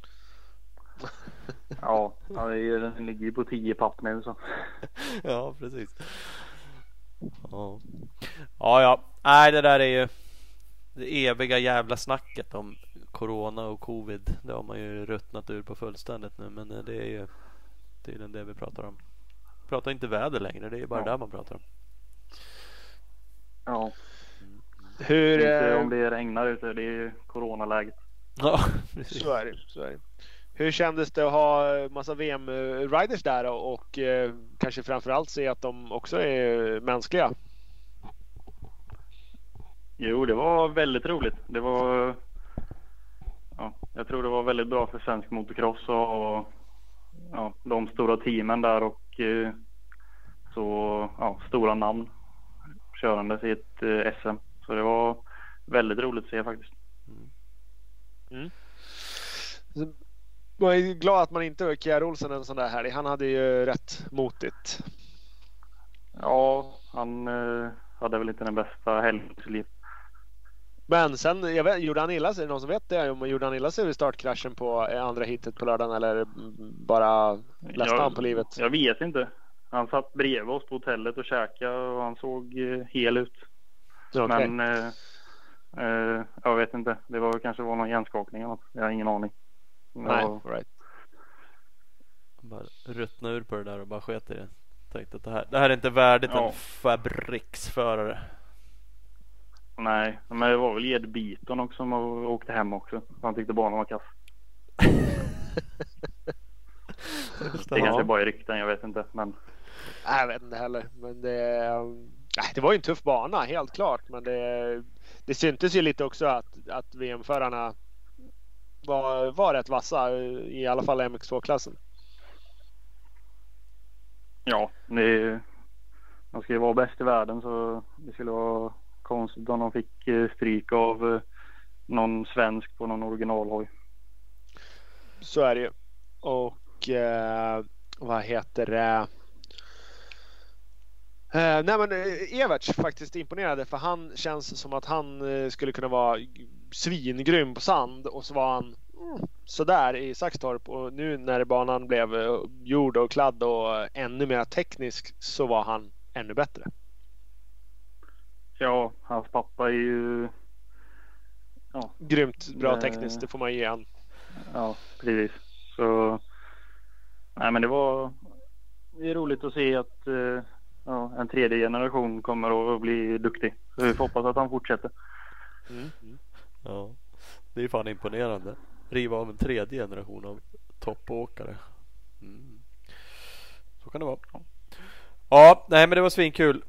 *laughs* ja, den ligger ju på 10 papp nu så. *laughs* ja, precis. Ja. ja, ja. Nej, det där är ju det eviga jävla snacket om Corona och Covid. Det har man ju ruttnat ur på fullständigt nu. Men det är ju tydligen det vi pratar om. Pratar inte väder längre. Det är bara ja. där man pratar om. Ja. Hur, inte om det regnar ute. Det är ju coronaläget. Ja, *laughs* precis. Så är det. Så är det. Hur kändes det att ha massa VM-riders där och, och eh, kanske framförallt se att de också är mänskliga? Jo, det var väldigt roligt. Det var. Ja, jag tror det var väldigt bra för svensk motocross och ja, de stora teamen där och eh, så ja, stora namn körandes i ett eh, SM. Så det var väldigt roligt att se faktiskt. Mm. Man är glad att man inte var Kjär Olsen en sån där helg. Han hade ju rätt motigt. Ja, han eh, hade väl inte den bästa helgen i sitt liv. Men sen, jag vet, gjorde han illa sig? Någon som vet det? Om gjorde han illa sig vid startkraschen på eh, andra hitet på lördagen eller bara läste han på livet? Jag vet inte. Han satt bredvid oss på hotellet och käkade och han såg eh, hel ut. Okay. Men eh, eh, jag vet inte. Det var kanske var någon hjärnskakning eller något. Jag har ingen aning. Nej, var... right. Bara ruttna ur på det där och bara sket i det. Tänkte att det här, det här är inte värdigt ja. en fabriksförare. Nej, men det var väl Ed Beaton också som åkte hem också. Han tyckte banan var kass. det kanske bara är rykten, jag vet inte. Men... Nej, jag vet inte heller. Men det, det var ju en tuff bana, helt klart. Men det, det syntes ju lite också att, att VM-förarna var, var rätt vassa, i alla fall MX2-klassen. Ja, det, man ska ju vara bäst i världen så det skulle vara konstigt om de fick eh, stryk av eh, någon svensk på någon originalhoj. Så är det ju. Och eh, vad heter det? Eh, nej men eh, Everts faktiskt imponerade för han känns som att han skulle kunna vara svingrym på sand och så var han mm, sådär i Saxtorp och nu när banan blev jord och kladd och ännu mer teknisk så var han ännu bättre. Ja, hans pappa är ju... Ja. Grymt bra det... tekniskt, det får man ge han. Ja, precis. Så... Nej, men det var... Det är roligt att se att uh, ja, en tredje generation kommer att bli duktig. Så vi får hoppas att han fortsätter. Mm. Ja, det är fan imponerande. Riva av en tredje generation av toppåkare. Mm. Så kan det vara. Ja, nej men det var svinkul.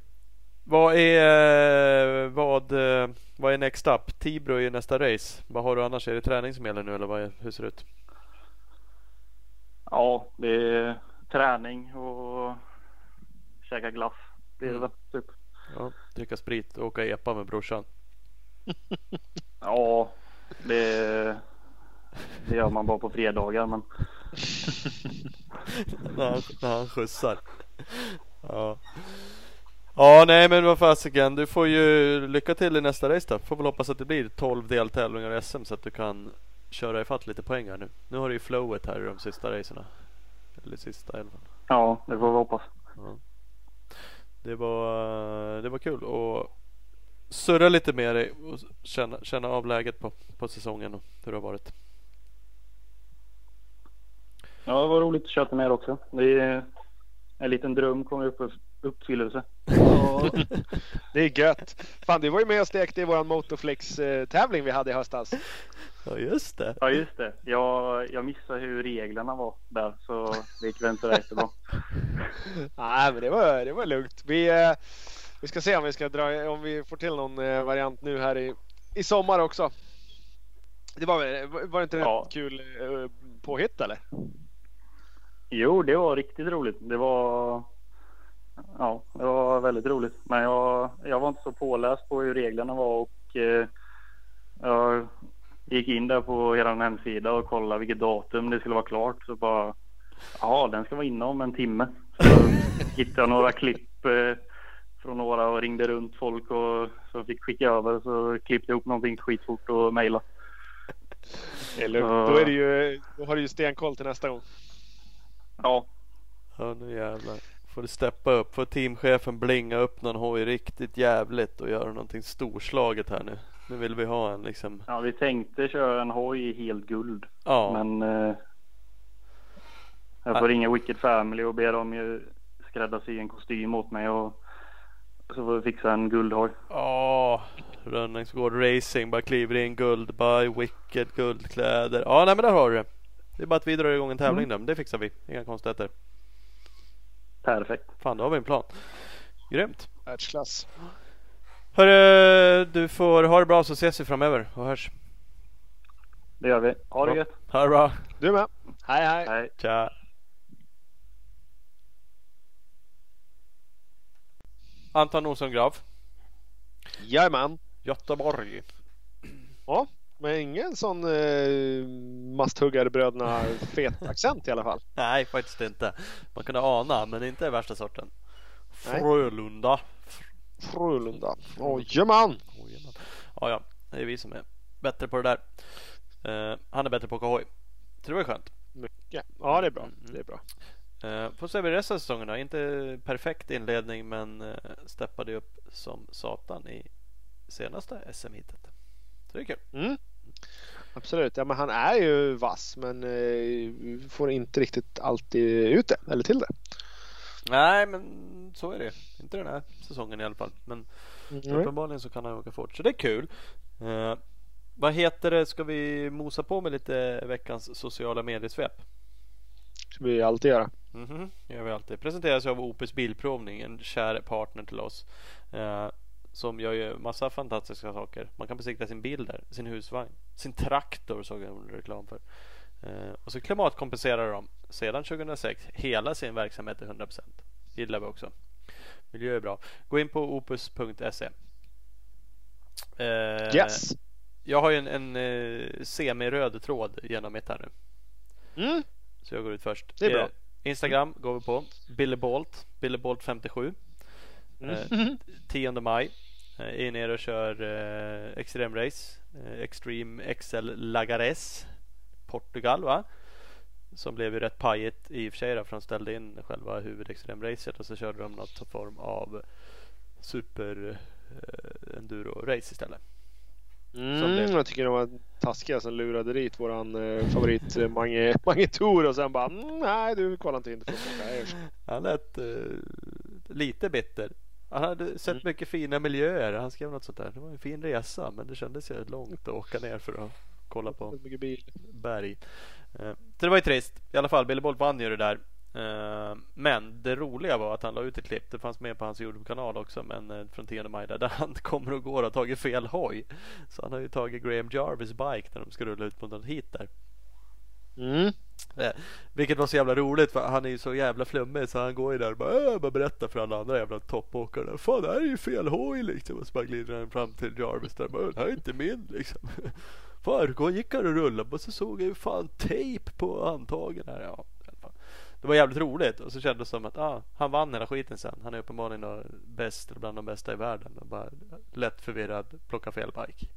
Vad är, vad, vad är next up? Tibro är ju nästa race. Vad har du annars? Är det träning som gäller nu eller vad är, hur ser det ut? Ja, det är träning och käka glass. Det är det mm. typ. Ja, dricka sprit och åka epa med brorsan. Ja, det, det gör man bara på fredagar men. när, han, när han skjutsar. Ja. Ja, nej men vad fasiken. Du får ju lycka till i nästa race då. Får väl hoppas att det blir 12 deltävlingar i SM så att du kan köra ifatt lite poäng här nu. Nu har du ju flowet här i de sista racerna. Eller sista elvan. Ja, det får vi hoppas. Ja. Det var, det var kul att surra lite med dig och känna, känna av läget på, på säsongen och hur det har varit. Ja, det var roligt att köta med er också. Det är en liten dröm kom upp uppfyllelse. Ja, *laughs* det är gött. Fan, du var ju med och stekte i våran Motorflex-tävling vi hade i höstas. Ja, just det. Ja, just det. Jag, jag missade hur reglerna var där, så det gick väl inte rätt bra. *laughs* Nej, men det var, det var lugnt. Vi, eh, vi ska se om vi ska dra, om vi får till någon eh, variant nu här i, i sommar också. Det var, var det inte ja. ett kul eh, påhitt eller? Jo, det var riktigt roligt. Det var, ja, det var väldigt roligt. Men jag, jag var inte så påläst på hur reglerna var och eh, jag gick in där på er hemsida och kollade vilket datum det skulle vara klart. Så bara, ja, den ska vara inne om en timme. Så *laughs* hittade jag några klipp eh, från några och ringde runt folk och så fick skicka över så klippte jag ihop någonting skitfort och mejla. Eller, Ja. då, är det ju, då har du ju stenkoll till nästa gång. Ja, Ja nu jävlar. Får du steppa upp. Får teamchefen blinga upp någon hoj riktigt jävligt och göra någonting storslaget här nu. Nu vill vi ha en liksom. ja vi tänkte köra en hoj i helt guld. Ja. Men eh, jag får ringa Wicked Family och be dem ju skräddarsy en kostym åt mig och så får vi fixa en guldhoj. Ja. Rönningsgård Racing. Bara kliver in guld. By Wicked guldkläder. Ja nej men där har du det. Det är bara att vi drar igång en tävling Mm. där. Men det fixar vi. Inga konstigheter. Perfekt. Fan då har vi en plan. Grymt. Världsklass. Hörru, du får ha det bra så ses vi framöver och hörs. Det gör vi. Ha det gött. Ha det bra. Du med. Hej hej. Hej. Tja. Anton Olsson Graf, Jajamän. Göteborg. Ja, men ingen sån eh, masthuggarbröderna fet accent i alla fall. *laughs* Nej, faktiskt inte. Man kunde ana, men inte värsta sorten. Nej. Frölunda. Frölunda. Jajamän. Ojemän. Ja, ja, det är vi som är bättre på det där. Eh, han är bättre på att åka hoj. Så det var skönt. Mycket. Ja, det är bra. Mm, mm. Det är bra. Eh, får se vid resten av säsongen då. Inte perfekt inledning, men eh, steppade upp som satan i senaste SM-hitet. Så det är kul. Mm. Absolut. Ja, men han är ju vass, men eh, får inte riktigt alltid ut det eller till det. Nej, men så är det. Inte den här säsongen i alla fall. Men Mm. uppenbarligen så kan han åka fort. Så det är kul. Eh, vad heter det? Ska vi mosa på med lite veckans sociala mediesvep? ska vi alltid göra. Mhm, det gör vi alltid. Presenteras av Opus Bilprovning, en kär partner till oss. Eh, som gör ju massa fantastiska saker. Man kan besikta sin bil där, sin husvagn, sin traktor såg jag reklam för. Eh, och så klimatkompenserar de sedan 2006 hela sin verksamhet till 100%. Gillar vi också. Miljö är bra. Gå in på opus.se. Eh, Yes. Jag har ju en, en eh, semiröd tråd genom mitt här nu. Mm. Så jag går ut först. Det är bra. Instagram går vi på. Billy Bolt. Billy Bolt 57. Mm. Eh, 10 maj. Eh, är nere och kör eh, extremrace. Eh, Extreme XL Lagares. Portugal va? Som blev ju rätt pajigt i och för sig då, för de ställde in själva huvudextremracet och så körde de något form av super eh, enduro race istället. Mm, blev- jag tycker de var taskiga som lurade dit våran eh, favorit eh, Mange, *laughs* Mange Tor och sen bara mm, nej du kollar inte in Han lät eh, lite bitter. Han hade sett Mm. mycket fina miljöer. Han skrev något sånt där. Det var en fin resa men det kändes ju långt att åka ner för att kolla på berg. Eh, så det var ju trist. I alla fall, Billy Bolt vann ju det där. Eh, men det roliga var att han la ut ett klipp. Det fanns med på hans Youtube-kanal också. Men eh, från 10 maj där, där han *laughs* kommer och går och har tagit fel hoj. Så han har ju tagit Graham Jarvis bike när de ska rulla ut på något hit där. Mm. Eh, vilket var så jävla roligt för han är ju så jävla flummig så han går ju där och bara, äh, bara berättar för alla andra jävla toppåkarna. Fan det här är ju fel hoj liksom. Och så bara glider han fram till Jarvis där bara, det här är inte min liksom. *laughs* Fan gick han och rullade och så såg jag ju fan tejp på handtagen här. Ja det var jävligt roligt och så kändes det som att ah, han vann hela skiten sen. Han är uppenbarligen då bäst, eller bland de bästa i världen. Och bara lätt förvirrad, plocka fel bike.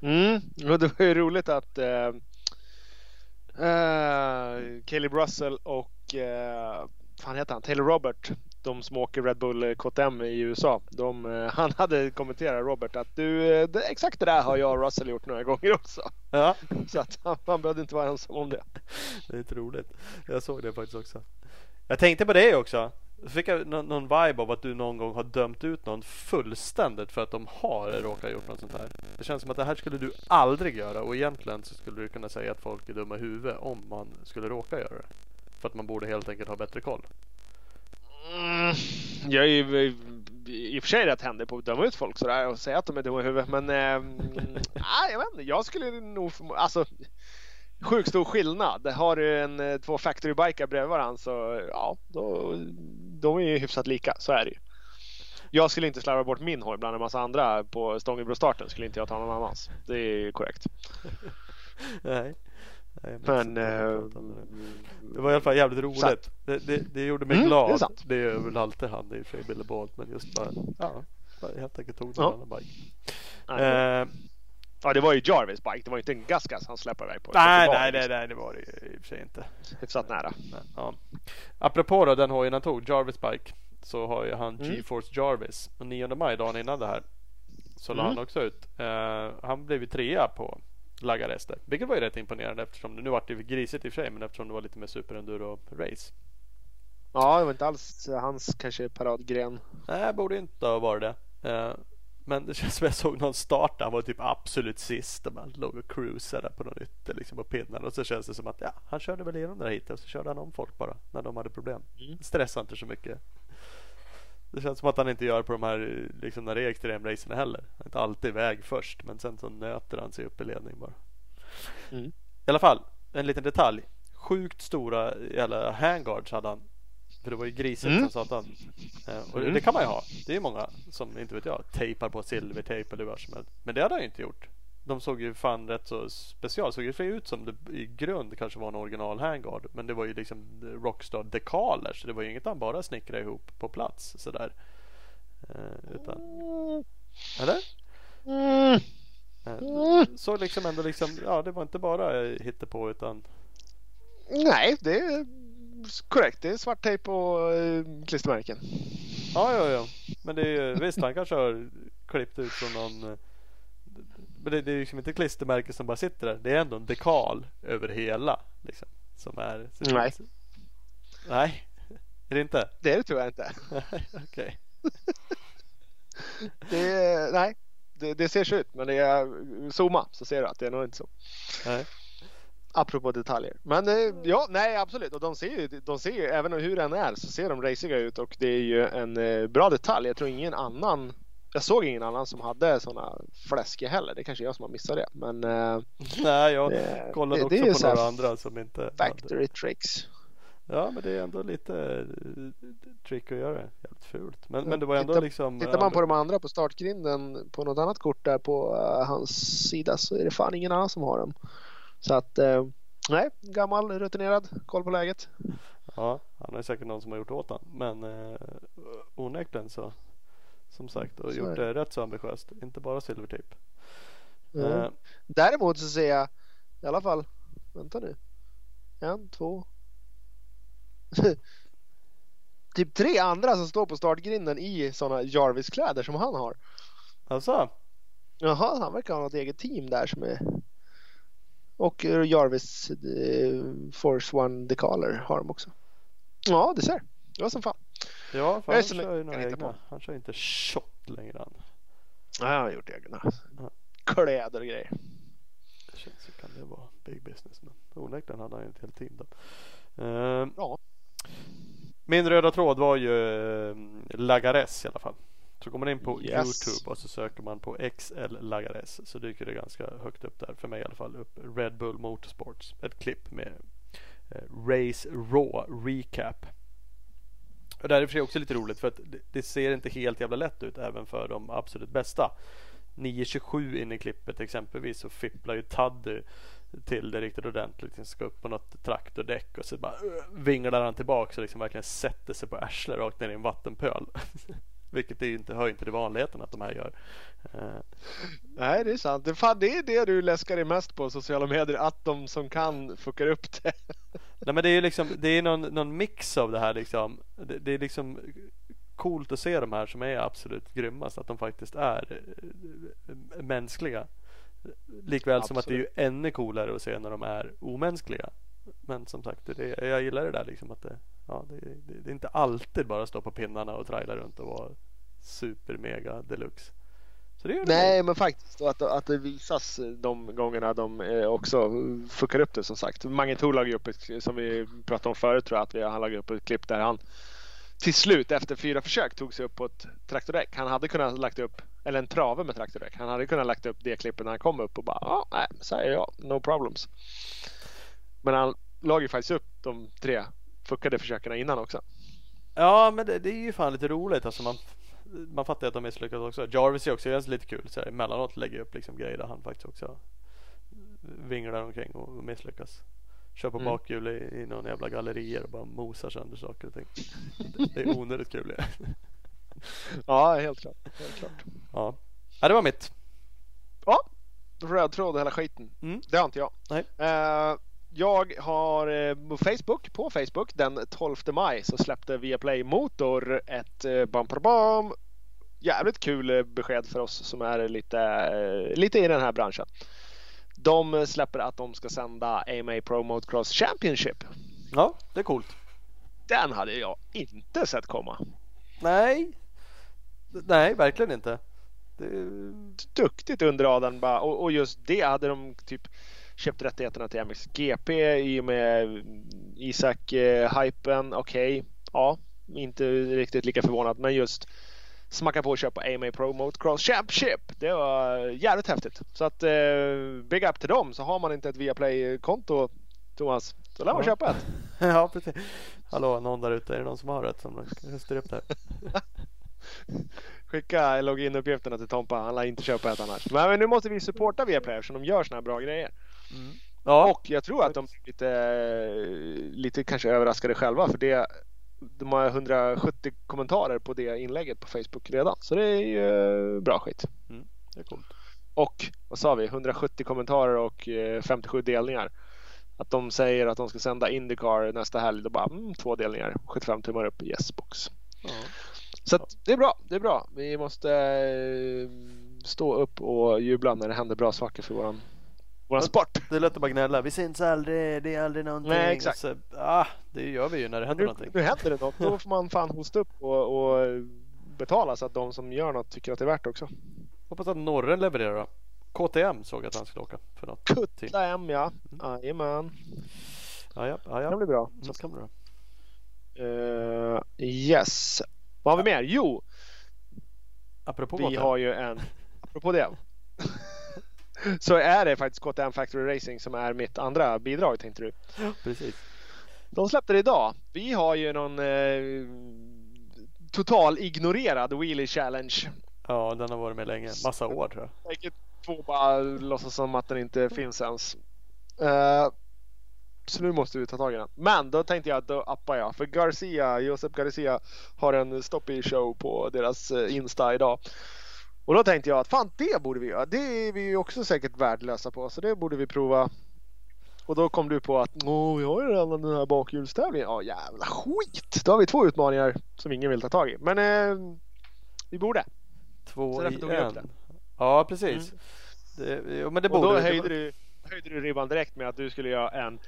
Mm. Och det var ju roligt att eh, eh, Caleb Russell och eh, fan heter han? Taylor Robert. De som åker Red Bull KTM i USA. De, eh, *laughs* han hade kommenterat Robert att du, eh, det, exakt det där har jag och Russell gjort några gånger också. Ja, *laughs* Så att han, han behövde inte vara ensam om det. Det är lite roligt. Jag såg det faktiskt också. Jag tänkte på det också. Så fick jag någon, någon vibe av att du någon gång har dömt ut någon fullständigt för att de har råkat gjort något sånt här. Det känns som att det här skulle du aldrig göra och egentligen så skulle du kunna säga att folk är dumma i huvudet om man skulle råka göra det. För att man borde helt enkelt ha bättre koll. Mm, jag är ju i- i och för sig rätt händig på att döma ut folk sådär och säga att de är dumma i huvudet. Men *laughs* eh, jag vet inte. Jag skulle nog alltså. sjukt stor skillnad. Har du en, eh, två factory bikar bredvid varandra så ja, då, de är ju hyfsat lika. Så är det ju. Jag skulle inte slarva bort min hoj bland en massa andra på Stångebro-starten. Skulle inte jag ta någon annans. Det är korrekt. *laughs* Nej. Nej, Men... Eh, Det var i alla fall jävligt roligt. Det, det, det gjorde mig Mm, det är glad. sant. Det är väl alltid han i och för sig Billy Bolt. Men just bara, ja, bara helt enkelt tog Ja. någon annan bike. nej, Eh, ja, det var ju Jarvis bike. Det var ju inte en Gasgas han släppte iväg på. nej, nej, nej, nej, det var det ju i och för sig inte. Hyfsat nära. Men, ja. Apropå då, den hojen han tog, Jarvis Bike, så har ju han Mm. GeForce Jarvis. Och 9 maj, dagen innan det här, så la Mm. han också ut. Eh, han blev ju trea på Lagarester. Vilket var ju rätt imponerande eftersom det, nu vart det grisigt i och för sig, men eftersom det var lite mer superenduro race. Ja, det var inte alls hans kanske paradgren. Nej, borde inte ha varit det. Eh, men det känns som jag såg någon start där. Han var typ absolut sist. Och man låg och cruisade på någon ytter liksom på pinnen. Och så känns det som att ja, han körde väl igenom det där hitet och så körde han om folk bara när de hade problem. Mm. Stressade inte så mycket. Det känns som att han inte gör på de här liksom när det är extremracen heller. Han är inte alltid iväg först men sen så nöter han sig upp i ledning bara. Mm. I alla fall, en liten detalj. Sjukt stora jävla handguards hade han. För det var ju grisigt Mm. som satan. Eh, och Mm. det kan man ju ha. Det är många som, inte vet jag, tejpar på silvertejp eller vad som helst. Men det hade han ju inte gjort. De såg ju fan rätt så special. Såg ju för ut som det i grund kanske var en original handguard. Men det var ju liksom Rockstar dekaler. Så det var ju inget han bara snickrade ihop på plats sådär. Eh, utan, eller? Mm. Eh, så liksom ändå liksom, ja det var inte bara eh, på utan Nej, det är korrekt. Det är svart tejp och eh, klistermärken. Ja, ja, ja. Men det är ju, visst han kanske har klippt ut från någon eh, Men det, det är liksom inte klistermärke som bara sitter där. Det är ändå en dekal över hela liksom. Som är Nej. Nej, är det inte? Det tror jag inte. Nej, *laughs* okej. *laughs* Det nej, det, det ser så ut. Men det är zooma så ser du att det är nog inte så. Nej. Apropå detaljer. Men eh, ja, nej absolut. Och de ser ju, de ser ju även hur den är så ser de raciga ut och det är ju en eh, bra detalj. Jag tror ingen annan jag såg ingen annan som hade sådana fläskiga heller. Det är kanske jag som har missat det. Men eh, Nej, jag det, kollade det, också det är på några andra som inte hade. factory tricks. Ja, men det är ändå lite eh, trick att göra. Jävligt fult. Men, men det var ändå Tittar- liksom. Tittar man på de andra på startgrinden på något annat kort där på eh, hans sida så är det fan ingen annan som har dem. Så att eh, nej, gammal rutinerad, koll på läget. Ja, han är säkert någon som har gjort åt han. Men eh, onekligen så. Som sagt, och Så gjort det rätt så ambitiöst. Inte bara silvertejp. Mm. Eh, Däremot så ser jag i alla fall, vänta nu. En, två. *laughs* typ tre andra som står på startgrinden i sådana Jarvis-kläder som han har. alltså, Jaha, han verkar ha något eget team där som är och Jarvis eh, Force One dekaler har de också. Ja, det ser. Det var som fan. Ja, för han kör ju några egna. på. Han kör inte shot längre han. Ja, jag har gjort egna Ja. kläder och grejer. Det känns ju kan det vara big business. Men onekligen hade han ju ett helt team då. Eh, Ja. Min röda tråd var ju eh, Lagares i alla fall. Så går man in på Yes. Youtube och så söker man på XL Lagares så dyker det ganska högt upp där. För mig i alla fall upp Red Bull Motorsports. Ett klipp med eh, Race Raw Recap. Och det här är för sig också lite roligt för att det, ser inte helt jävla lätt ut även för de absolut bästa. 9.27 in i klippet exempelvis så fipplar ju Taddy till det riktigt ordentligt. Han ska upp på något traktordäck och så bara uh, vinglar han tillbaka och liksom verkligen sätter sig på arslet rakt ner i en vattenpöl. *laughs* Vilket det inte hör inte till vanligheten att de här gör. Eh. Nej, det är sant. Det, fan, det är det du läskar dig mest på sociala medier. Att de som kan fuckar upp det. Nej men det är ju liksom Det är någon, någon mix av det här liksom. Det, det är liksom Coolt att se de här som är absolut grymmast Att de faktiskt är eh, Mänskliga. Likväl som att det är ju ännu coolare att se när de är omänskliga. Men som sagt det, Jag gillar det där liksom att det, ja, det, det, det är inte alltid bara stå på pinnarna och traila runt och vara Super mega deluxe Så det Nej, men faktiskt. Att, att det visas de gångerna de eh, också fuckar upp det som sagt. Mange Thor lade upp ett, som vi pratade om förut tror jag, att vi, han lagt upp ett klipp där han till slut efter fyra försök tog sig upp på ett traktordäck. Han hade kunnat lagt upp, eller en trave med traktordäck. Han hade kunnat lagt upp det klippet när han kom upp och bara, ja, nej, så här är jag, no problems. Men han lag ju faktiskt upp de tre fuckade försöken innan också. Ja, men det, det är ju fan lite roligt. Alltså man, man fattar ju att de misslyckas också. Jarvis är också är lite kul. Så här, emellanåt lägger upp liksom grejer där han faktiskt också vinglar omkring och misslyckas. Kör på Mm. bakhjul i, i någon jävla gallerier och bara mosar sönder saker och ting. Det, det är *laughs* onödigt kul. Ja. Helt klart. Helt klart. Ja. ja, det var mitt. Ja, röd tråd och hela skiten. Mm. Det har inte jag. Nej. Eh, jag har eh, på Facebook, på Facebook den 12 maj så släppte Viaplay Motor ett uh, bam, jävligt kul eh, besked för oss som är lite, eh, lite i den här branschen. De släpper att de ska sända AMA Pro Motocross Championship. Ja, det är coolt. Den hade jag inte sett komma. Nej, nej, verkligen inte. Det, duktigt under radarn bara. Och, och just det hade de typ köpt rättigheterna till MXGP i och med Isak-hypen. Okej, ja, inte riktigt lika förvånad, men just smacka på och köpa AMA Pro Motocross Championship. Det var jävligt häftigt. Så att eh, big up till dem. Så har man inte ett Viaplay-konto Thomas, så lär man Ja. köpa ett. *laughs* ja, precis. Hallå, någon där ute. Är det någon som har ett som kan styra upp det här? *laughs* Skicka loginuppgifterna till Tompa. Han lär inte köpa ett annars. Men, men nu måste vi supporta Viaplay eftersom de gör såna här bra grejer. Ja, Och jag tror att de är lite, lite kanske överraskade själva för det de har 170 kommentarer på det inlägget på Facebook redan. Så det är ju bra skit. det är coolt. Och vad sa vi? 170 kommentarer och eh, 57 delningar. Att de säger att de ska sända Indycar nästa helg. Då bara mm, två delningar. 75 tummar upp. Yes box. Ja. Så att det är bra. Det är bra. Vi måste eh, stå upp och jubla när det händer bra saker för våran, våran sport. Det är lätt att bara gnälla. Vi syns aldrig, det är aldrig någonting. Nej, exakt. Så, ah, det gör vi ju när det händer Nu, någonting. nu händer det något. Då får man fan hosta upp och, och betala så att de som gör något tycker att det är värt det också. Hoppas att Norren levererar då. KTM såg jag att han skulle åka för något. team. Kutla M ja. Jajamän. Ja, ja, ja, Det ja. blir bra. Så kan det bra. Uh, yes. Vad har vi mer? Jo, Apropå vi KTM. har ju en... Apropå det. *laughs* så är det faktiskt KTM Factory Racing som är mitt andra bidrag tänkte du. Precis. De släppte det idag. Vi har ju någon eh, total ignorerad Wheelie Challenge. Ja, den har varit med länge. Massa år tror jag. Säkert två bara låtsas som att den inte finns ens. Eh, så nu måste vi ta tag i den. Men då tänkte jag att då appar jag. För Garcia, Josep Garcia har en stoppy show på deras eh, Insta idag. Och då tänkte jag att fan det borde vi göra. Det är vi ju också säkert värdelösa på. Så det borde vi prova. Och då kom du på att Åh, vi har ju redan den här bakhjulstävlingen. Ja jävla skit! Då har vi två utmaningar som ingen vill ta tag i. Men eh, vi borde. Två i en. Ja, precis. Det, jo, men det Mm. Och borde då det höjde du, höjde du ribban direkt med att du skulle göra en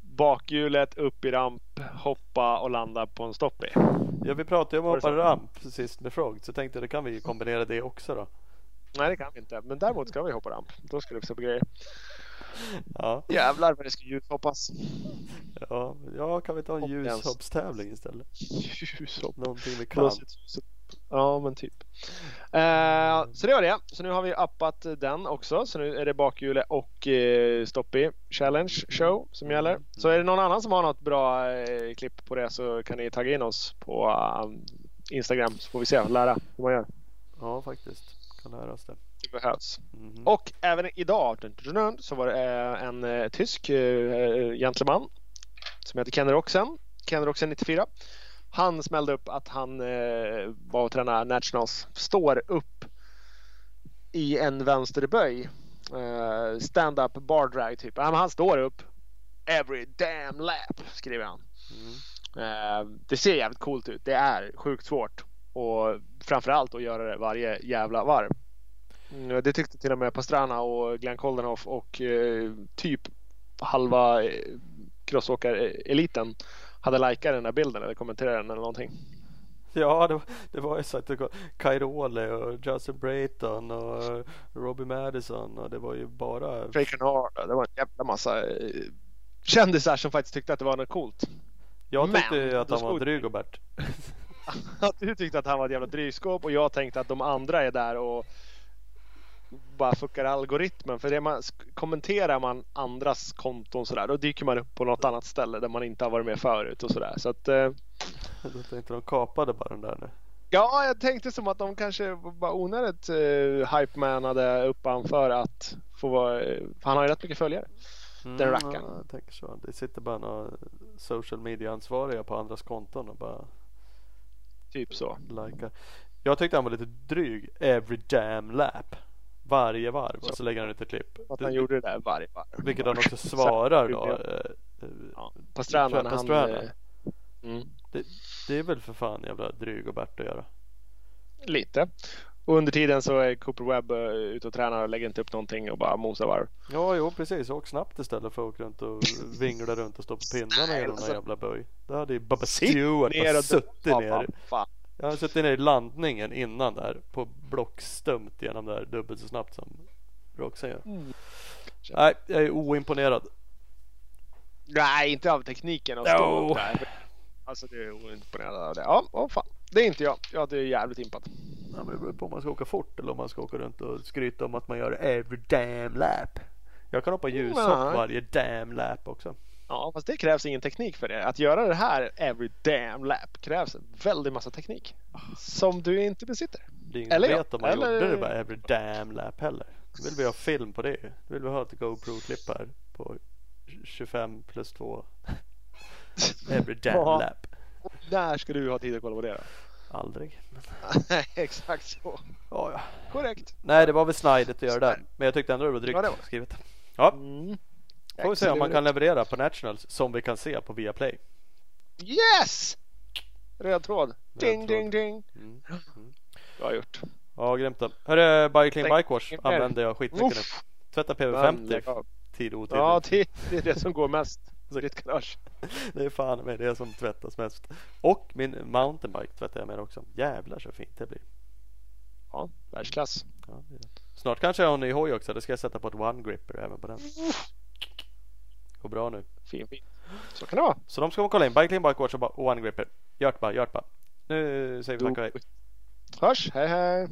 bakhjulet upp i ramp, hoppa och landa på en stoppie. Ja, vi pratade ju om att det hoppa ramp sist med Frog. Så tänkte jag då kan vi kombinera det också då. Nej det kan vi inte. Men däremot ska vi hoppa ramp. Då ska vi se på grejer. Ja, Jävlar vad det ska ljushoppas. ja, ja kan vi ta en ljushoppstävling istället? Ljushopp. Någonting vi kan. Ja men typ. Eh, så det var det. Så nu har vi appat den också. Så nu är det bakhjulet och eh, stoppie challenge show som gäller. Så är det någon annan som har något bra eh, klipp på det så kan ni tagga in oss på eh, Instagram så får vi se och lära hur man gör. Ja, faktiskt. Kan lära oss det. Det behövs. Mhm. Och även idag så var det eh, en eh, tysk eh, gentleman som heter Ken Roxen. Ken Roxen 94. Han smällde upp att han eh, var och tränade Nationals. Står upp i en vänsterböj. Eh, Stand-up bar drag typ. Ja, han står upp. Every damn lap skriver han. Mm. Eh, det ser jävligt coolt ut. Det är sjukt svårt. Och framförallt att göra det varje jävla varv. Mm, Det tyckte till och med Pastrana och Glenn Koldenhoff och eh, typ halva eh, crossåkar-eliten hade likat den där bilden eller kommenterat den eller någonting. Ja, det var, det var ju så att det och Justin Brayton och Robbie Madison och det var ju bara Fake Canard, det var en jävla massa eh, kändisar som faktiskt tyckte att det var något coolt. Jag tyckte Men, ju att han var dryg och Bert. *laughs* Du tyckte att han var ett jävla drygskåp och jag tänkte att de andra är där och bara fuckar algoritmen. För det man, kommenterar man andras konton sådär, då dyker man upp på något annat ställe där man inte har varit med förut och sådär. Så att, eh, Jag tänkte de kapade bara den där nu. ja, jag tänkte som att de kanske bara onödigt eh, hypemanade upp han för att få vara, eh, för han har ju rätt mycket följare. Den rackaren. Mm, Ja, jag tänker så. Det sitter bara några social media ansvariga på andras konton och bara Typ så. likar. Jag tyckte han var lite dryg. Every damn lap. Varje varv och så lägger han ut ett klipp. Att Det- han gjorde det där varje varv. Vilket han också svarar då. eh, eh, Ja, på stranden. Han, Pastrana. eh, mm, Det är väl för fan jävla dryg och Bert att göra. lite. Och under tiden så är Cooper Webb ute och tränar och lägger inte upp någonting och bara mosar varv. Ja, jo precis. Åk snabbt istället för att åka runt och vingla runt och stå på pinnarna genom någon alltså- jävla böj. Då hade ju Sitt Stewart bara suttit ner. fan, fan. Jag har suttit ner i landningen innan där på blockstumt genom där dubbelt så snabbt som Roxanne gör. Mm. Nej, jag är oimponerad. Nej, inte av tekniken att stå Jo. upp där. Alltså det är oimponerad av det. Ja, åh fan. Det är inte jag. Jag är jävligt impad. Ja, men det beror på om man ska åka fort eller om man ska åka runt och skryta om att man gör every damn lap. Jag kan hoppa ljushopp varje damn lap också. Ja, fast det krävs ingen teknik för det. Att göra det här every damn lap krävs en väldig massa teknik. Som du inte besitter. Det är ingen Eller vet om man eller- gjorde det bara every damn lap heller. Då vill vi ha film på det. Då vill vi ha ett GoPro-klipp här på 25 plus 2. *laughs* every damn lap. Där ska du ha tid att kolla på det då. Aldrig. Nej, *laughs* Exakt så. Ja, ja. Korrekt. Nej, det var väl snidet att göra det. Men jag tyckte ändå det var drygt Ja, det var. skrivet. Ja, Mm. Får vi se om man kan leverera på Nationals som vi kan se på Viaplay. Yes! Röd tråd. Ding, tråd. ding, ding. Mm. Bra gjort. Ja, grymt då. Hörru, Bike Clean Tack. Bike Wash använder jag skitmycket nu. Tvätta Men, PV50 lägg av. tid och otid. Ja, det, det är det som går mest. *laughs* Så- Ditt garage. *laughs* Det är fan med det som tvättas mest. Och min mountainbike tvättar jag med också. Jävlar så fint det blir. Ja, världsklass. Ja, det det. Snart kanske jag har en ny hoj också. Då ska jag sätta på ett one gripper även på den. Går bra nu. Fin, fin. Så kan det vara. Så de ska man kolla in. Bike Clean Bike Wash och one gripper. Gjort bara. Nu säger vi tack och hej. Hörs, hej hej.